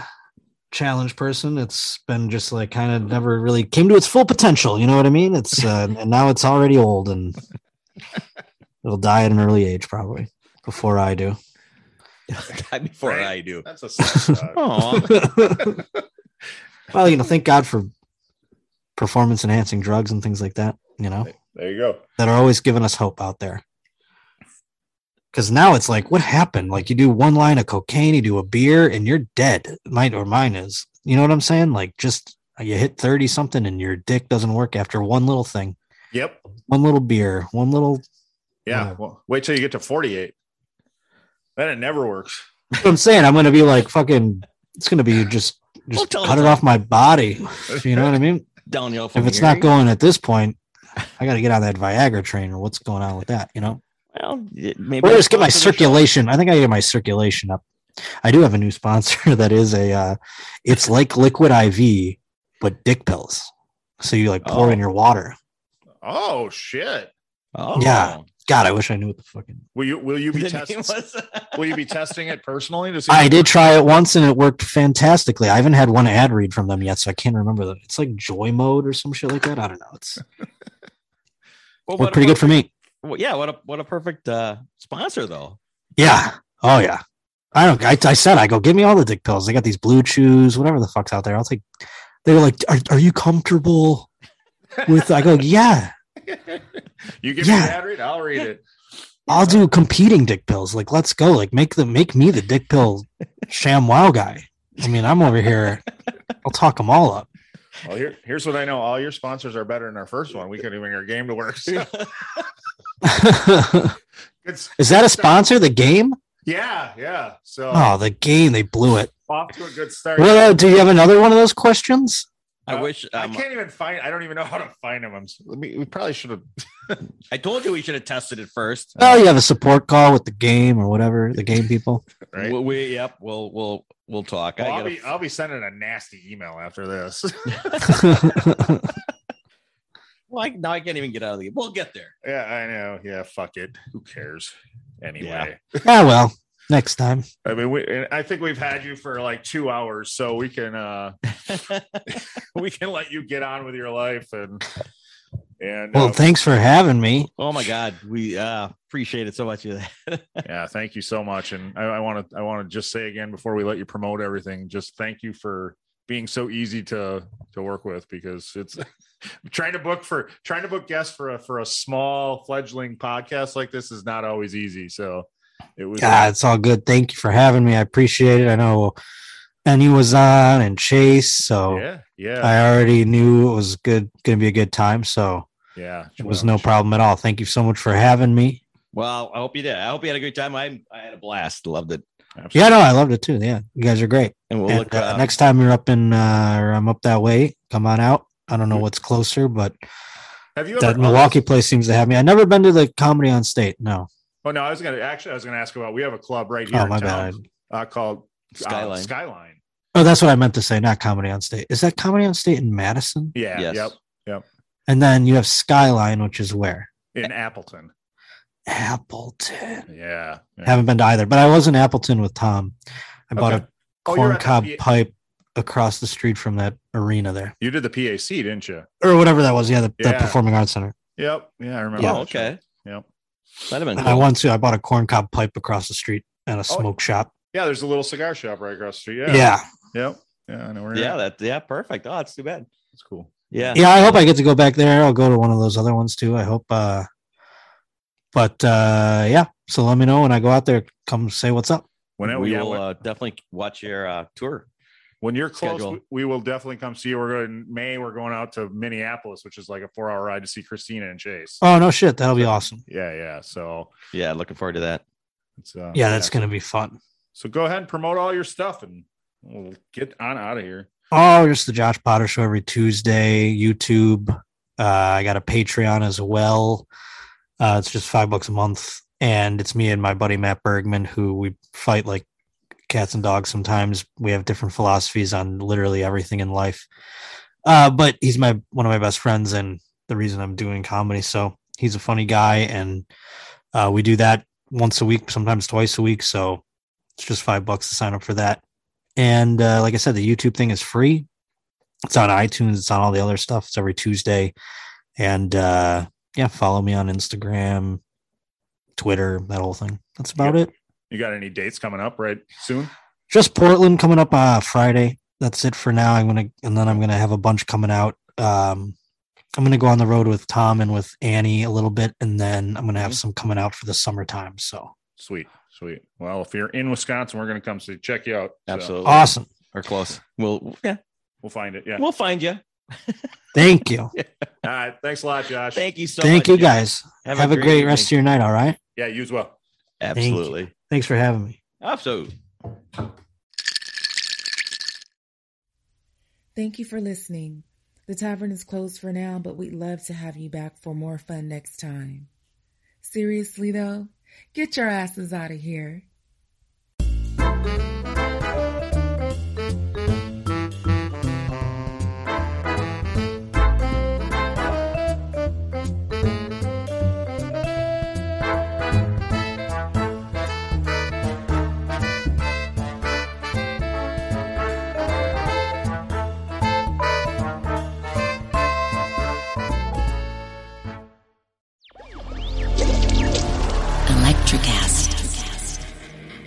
challenged person. It's been just like kind of never really came to its full potential. You know what I mean? It's uh, (laughs) and now it's already old and it'll die at an early age probably before I do. (laughs) Before Right? I do. That's a sad thought. Oh, well, you know, thank God for performance enhancing drugs and things like that. You know. There you go. that are always giving us hope out there. Because now it's like, what happened? Like you do one line of cocaine, you do a beer, and you're dead. Mine or mine is. You know what I'm saying? Like just uh, you hit 30 something and your dick doesn't work after one little thing, Yep. one little beer, one little. Yeah. Whatever. Well, wait till you get to 48. Then it never works. What I'm saying, I'm gonna be like fucking. It's gonna be just Well, just tell cut it that. off my body. You know what I mean? downhill from If it's not going at this point, I got to get on that Viagra train or what's going on with that. You know. Well, it- maybe Or I'll just get my sponsor the show. circulation. I think I get my circulation up. I do have a new sponsor (laughs) that is a. Uh, it's like liquid IV, but dick pills. So you like pour Oh. in your water. Oh shit. Oh, Yeah. God, I wish I knew what the fucking. Will you will you be (laughs) testing (laughs) will you be testing it personally to see I did try it once and it worked fantastically. I haven't had one ad read from them yet, so I can't remember that. It's like Joy Mode or some shit like that. I don't know. It's (laughs) Well, worked pretty good for me. Well, yeah, what a what a perfect uh, sponsor though. Yeah. Oh yeah. I don't. I, I said I go give me all the dick pills. They got these blue chews, whatever the fuck's out there. I'll take. They were like, "Are, are you comfortable with?" I go, "Yeah." You give Yeah. me the ad read, I'll read it. I'll do competing dick pills. Like, let's go. Like, make the make me the dick pill sham wow guy. I mean, I'm over here. I'll talk them all up. Well, here, here's what I know. All your sponsors are better than our first one. We couldn't even get our game to work. So, (laughs) Is that a sponsor? The game? Yeah, yeah. So Oh, the game. They blew it. off to a good start. Well, uh, do you have another one of those questions? I Uh, wish I um, can't even find. I don't even know how to find them. I'm, s- we, we probably should have. (laughs) I told you we should have tested it first. Oh, you have a support call with the game or whatever. The game people. (laughs) Right. We, we- yep, we'll we'll we'll talk. Well, I I'll be I'll be sending a nasty email after this. (laughs) well, I, now I can't even get out of the. We'll get there. yeah, I know. Yeah, fuck it. Who cares? Anyway, ah, well, next time. I mean, we. I think we've had you for like two hours, so we can uh (laughs) we can let you get on with your life and and Well, uh, thanks for having me. oh my God, we uh, appreciate it so much. (laughs) yeah, thank you so much. And I want to I want to just say again before we let you promote everything, just thank you for being so easy to to work with because it's (laughs) trying to book for trying to book guests for a for a small fledgling podcast like this is not always easy. So it was God, it's all good. Thank you for having me. I appreciate it. I know Benny was on and Chase, so yeah, yeah, I already knew it was good, going to be a good time. So yeah. it was no problem at all. Thank you so much for having me. well, I hope you did. I hope you had a great time. I I had a blast. Loved it. Absolutely. Yeah, no, I loved it too. Yeah, you guys are great. And we'll And, look uh, uh, next time you're up in, uh, or I'm up that way, come on out. I don't know what's closer, but Have you ever that Milwaukee place seems to have me. I never been to the Comedy on State. No. Oh no, I was gonna actually I was gonna ask about we have a club right here Oh, in my town, bad. uh, called uh, Skyline. Skyline. Oh, that's what I meant to say. Not Comedy on State. Is that Comedy on State in Madison? Yeah, Yes. yep, And then you have Skyline, which is where in Appleton. Appleton. Yeah. yeah. Haven't been to either, but I was in Appleton with Tom. I bought Okay. a Oh, you're corn at cob P- pipe across the street from that arena there, You did the PAC, didn't you? or whatever that was. Yeah, the, the Performing Arts Center. Yep. Yeah, I remember. Yeah. Oh, okay. Yep. That'd have been And I cool. went to. I bought a corn cob pipe across the street at a Oh, smoke shop. Yeah, there's a little cigar shop right across the street. Yeah. Yeah. Yep. Yeah, I know where. Yeah, Yeah, that yeah, perfect. Oh, it's too bad. that's cool. Yeah. yeah i hope i get to go back there i'll go to one of those other ones too i hope uh but uh yeah so let me know when i go out there come say what's up When we yeah, will uh, definitely watch your uh, tour. When you're close, schedule. we, we will definitely come see you. We're going in May. We're going out to Minneapolis, which is like a four hour ride to see Christina and Chase. oh no shit that'll be awesome Yeah, yeah. So Yeah, looking forward to that. it's uh, yeah that's gonna be fun So go ahead and promote all your stuff and Well, get on out of here. Oh, just the Josh Potter show every Tuesday, YouTube. Uh, I got a Patreon as well. Uh, it's just five bucks a month, and it's me and my buddy Matt Bergman who we fight like cats and dogs. Sometimes we have different philosophies on literally everything in life. Uh, but he's my one of my best friends, and the reason I'm doing comedy. So he's a funny guy, and uh, we do that once a week, sometimes twice a week. So it's just five bucks to sign up for that. And uh, like I said, the YouTube thing is free. It's on iTunes. It's on all the other stuff. It's every Tuesday. And uh, yeah, follow me on Instagram, Twitter, that whole thing. That's about Yep. it. You got any dates coming up right soon? Just Portland coming up uh, Friday. That's it for now. I'm gonna and then I'm gonna have a bunch coming out. Um, I'm gonna go on the road with Tom and with Annie a little bit, and then I'm gonna have Mhm. some coming out for the summertime. So Sweet, sweet. Well, if you're in Wisconsin, we're going to come see check you out. So Absolutely. awesome. Or close. We'll yeah, we'll find it. Yeah. we'll find you. (laughs) Thank you. (laughs) All right. Thanks a lot, Josh. Thank you so Thank much. Thank you Jeff. guys. Have Have, a a, great great, rest of your night. All right. Yeah, you as well. you. Absolutely. Thanks for having me. Absolutely. Thank you for listening. The tavern is closed for now, but we'd love to have you back for more fun next time. Seriously, though, get your asses out of here.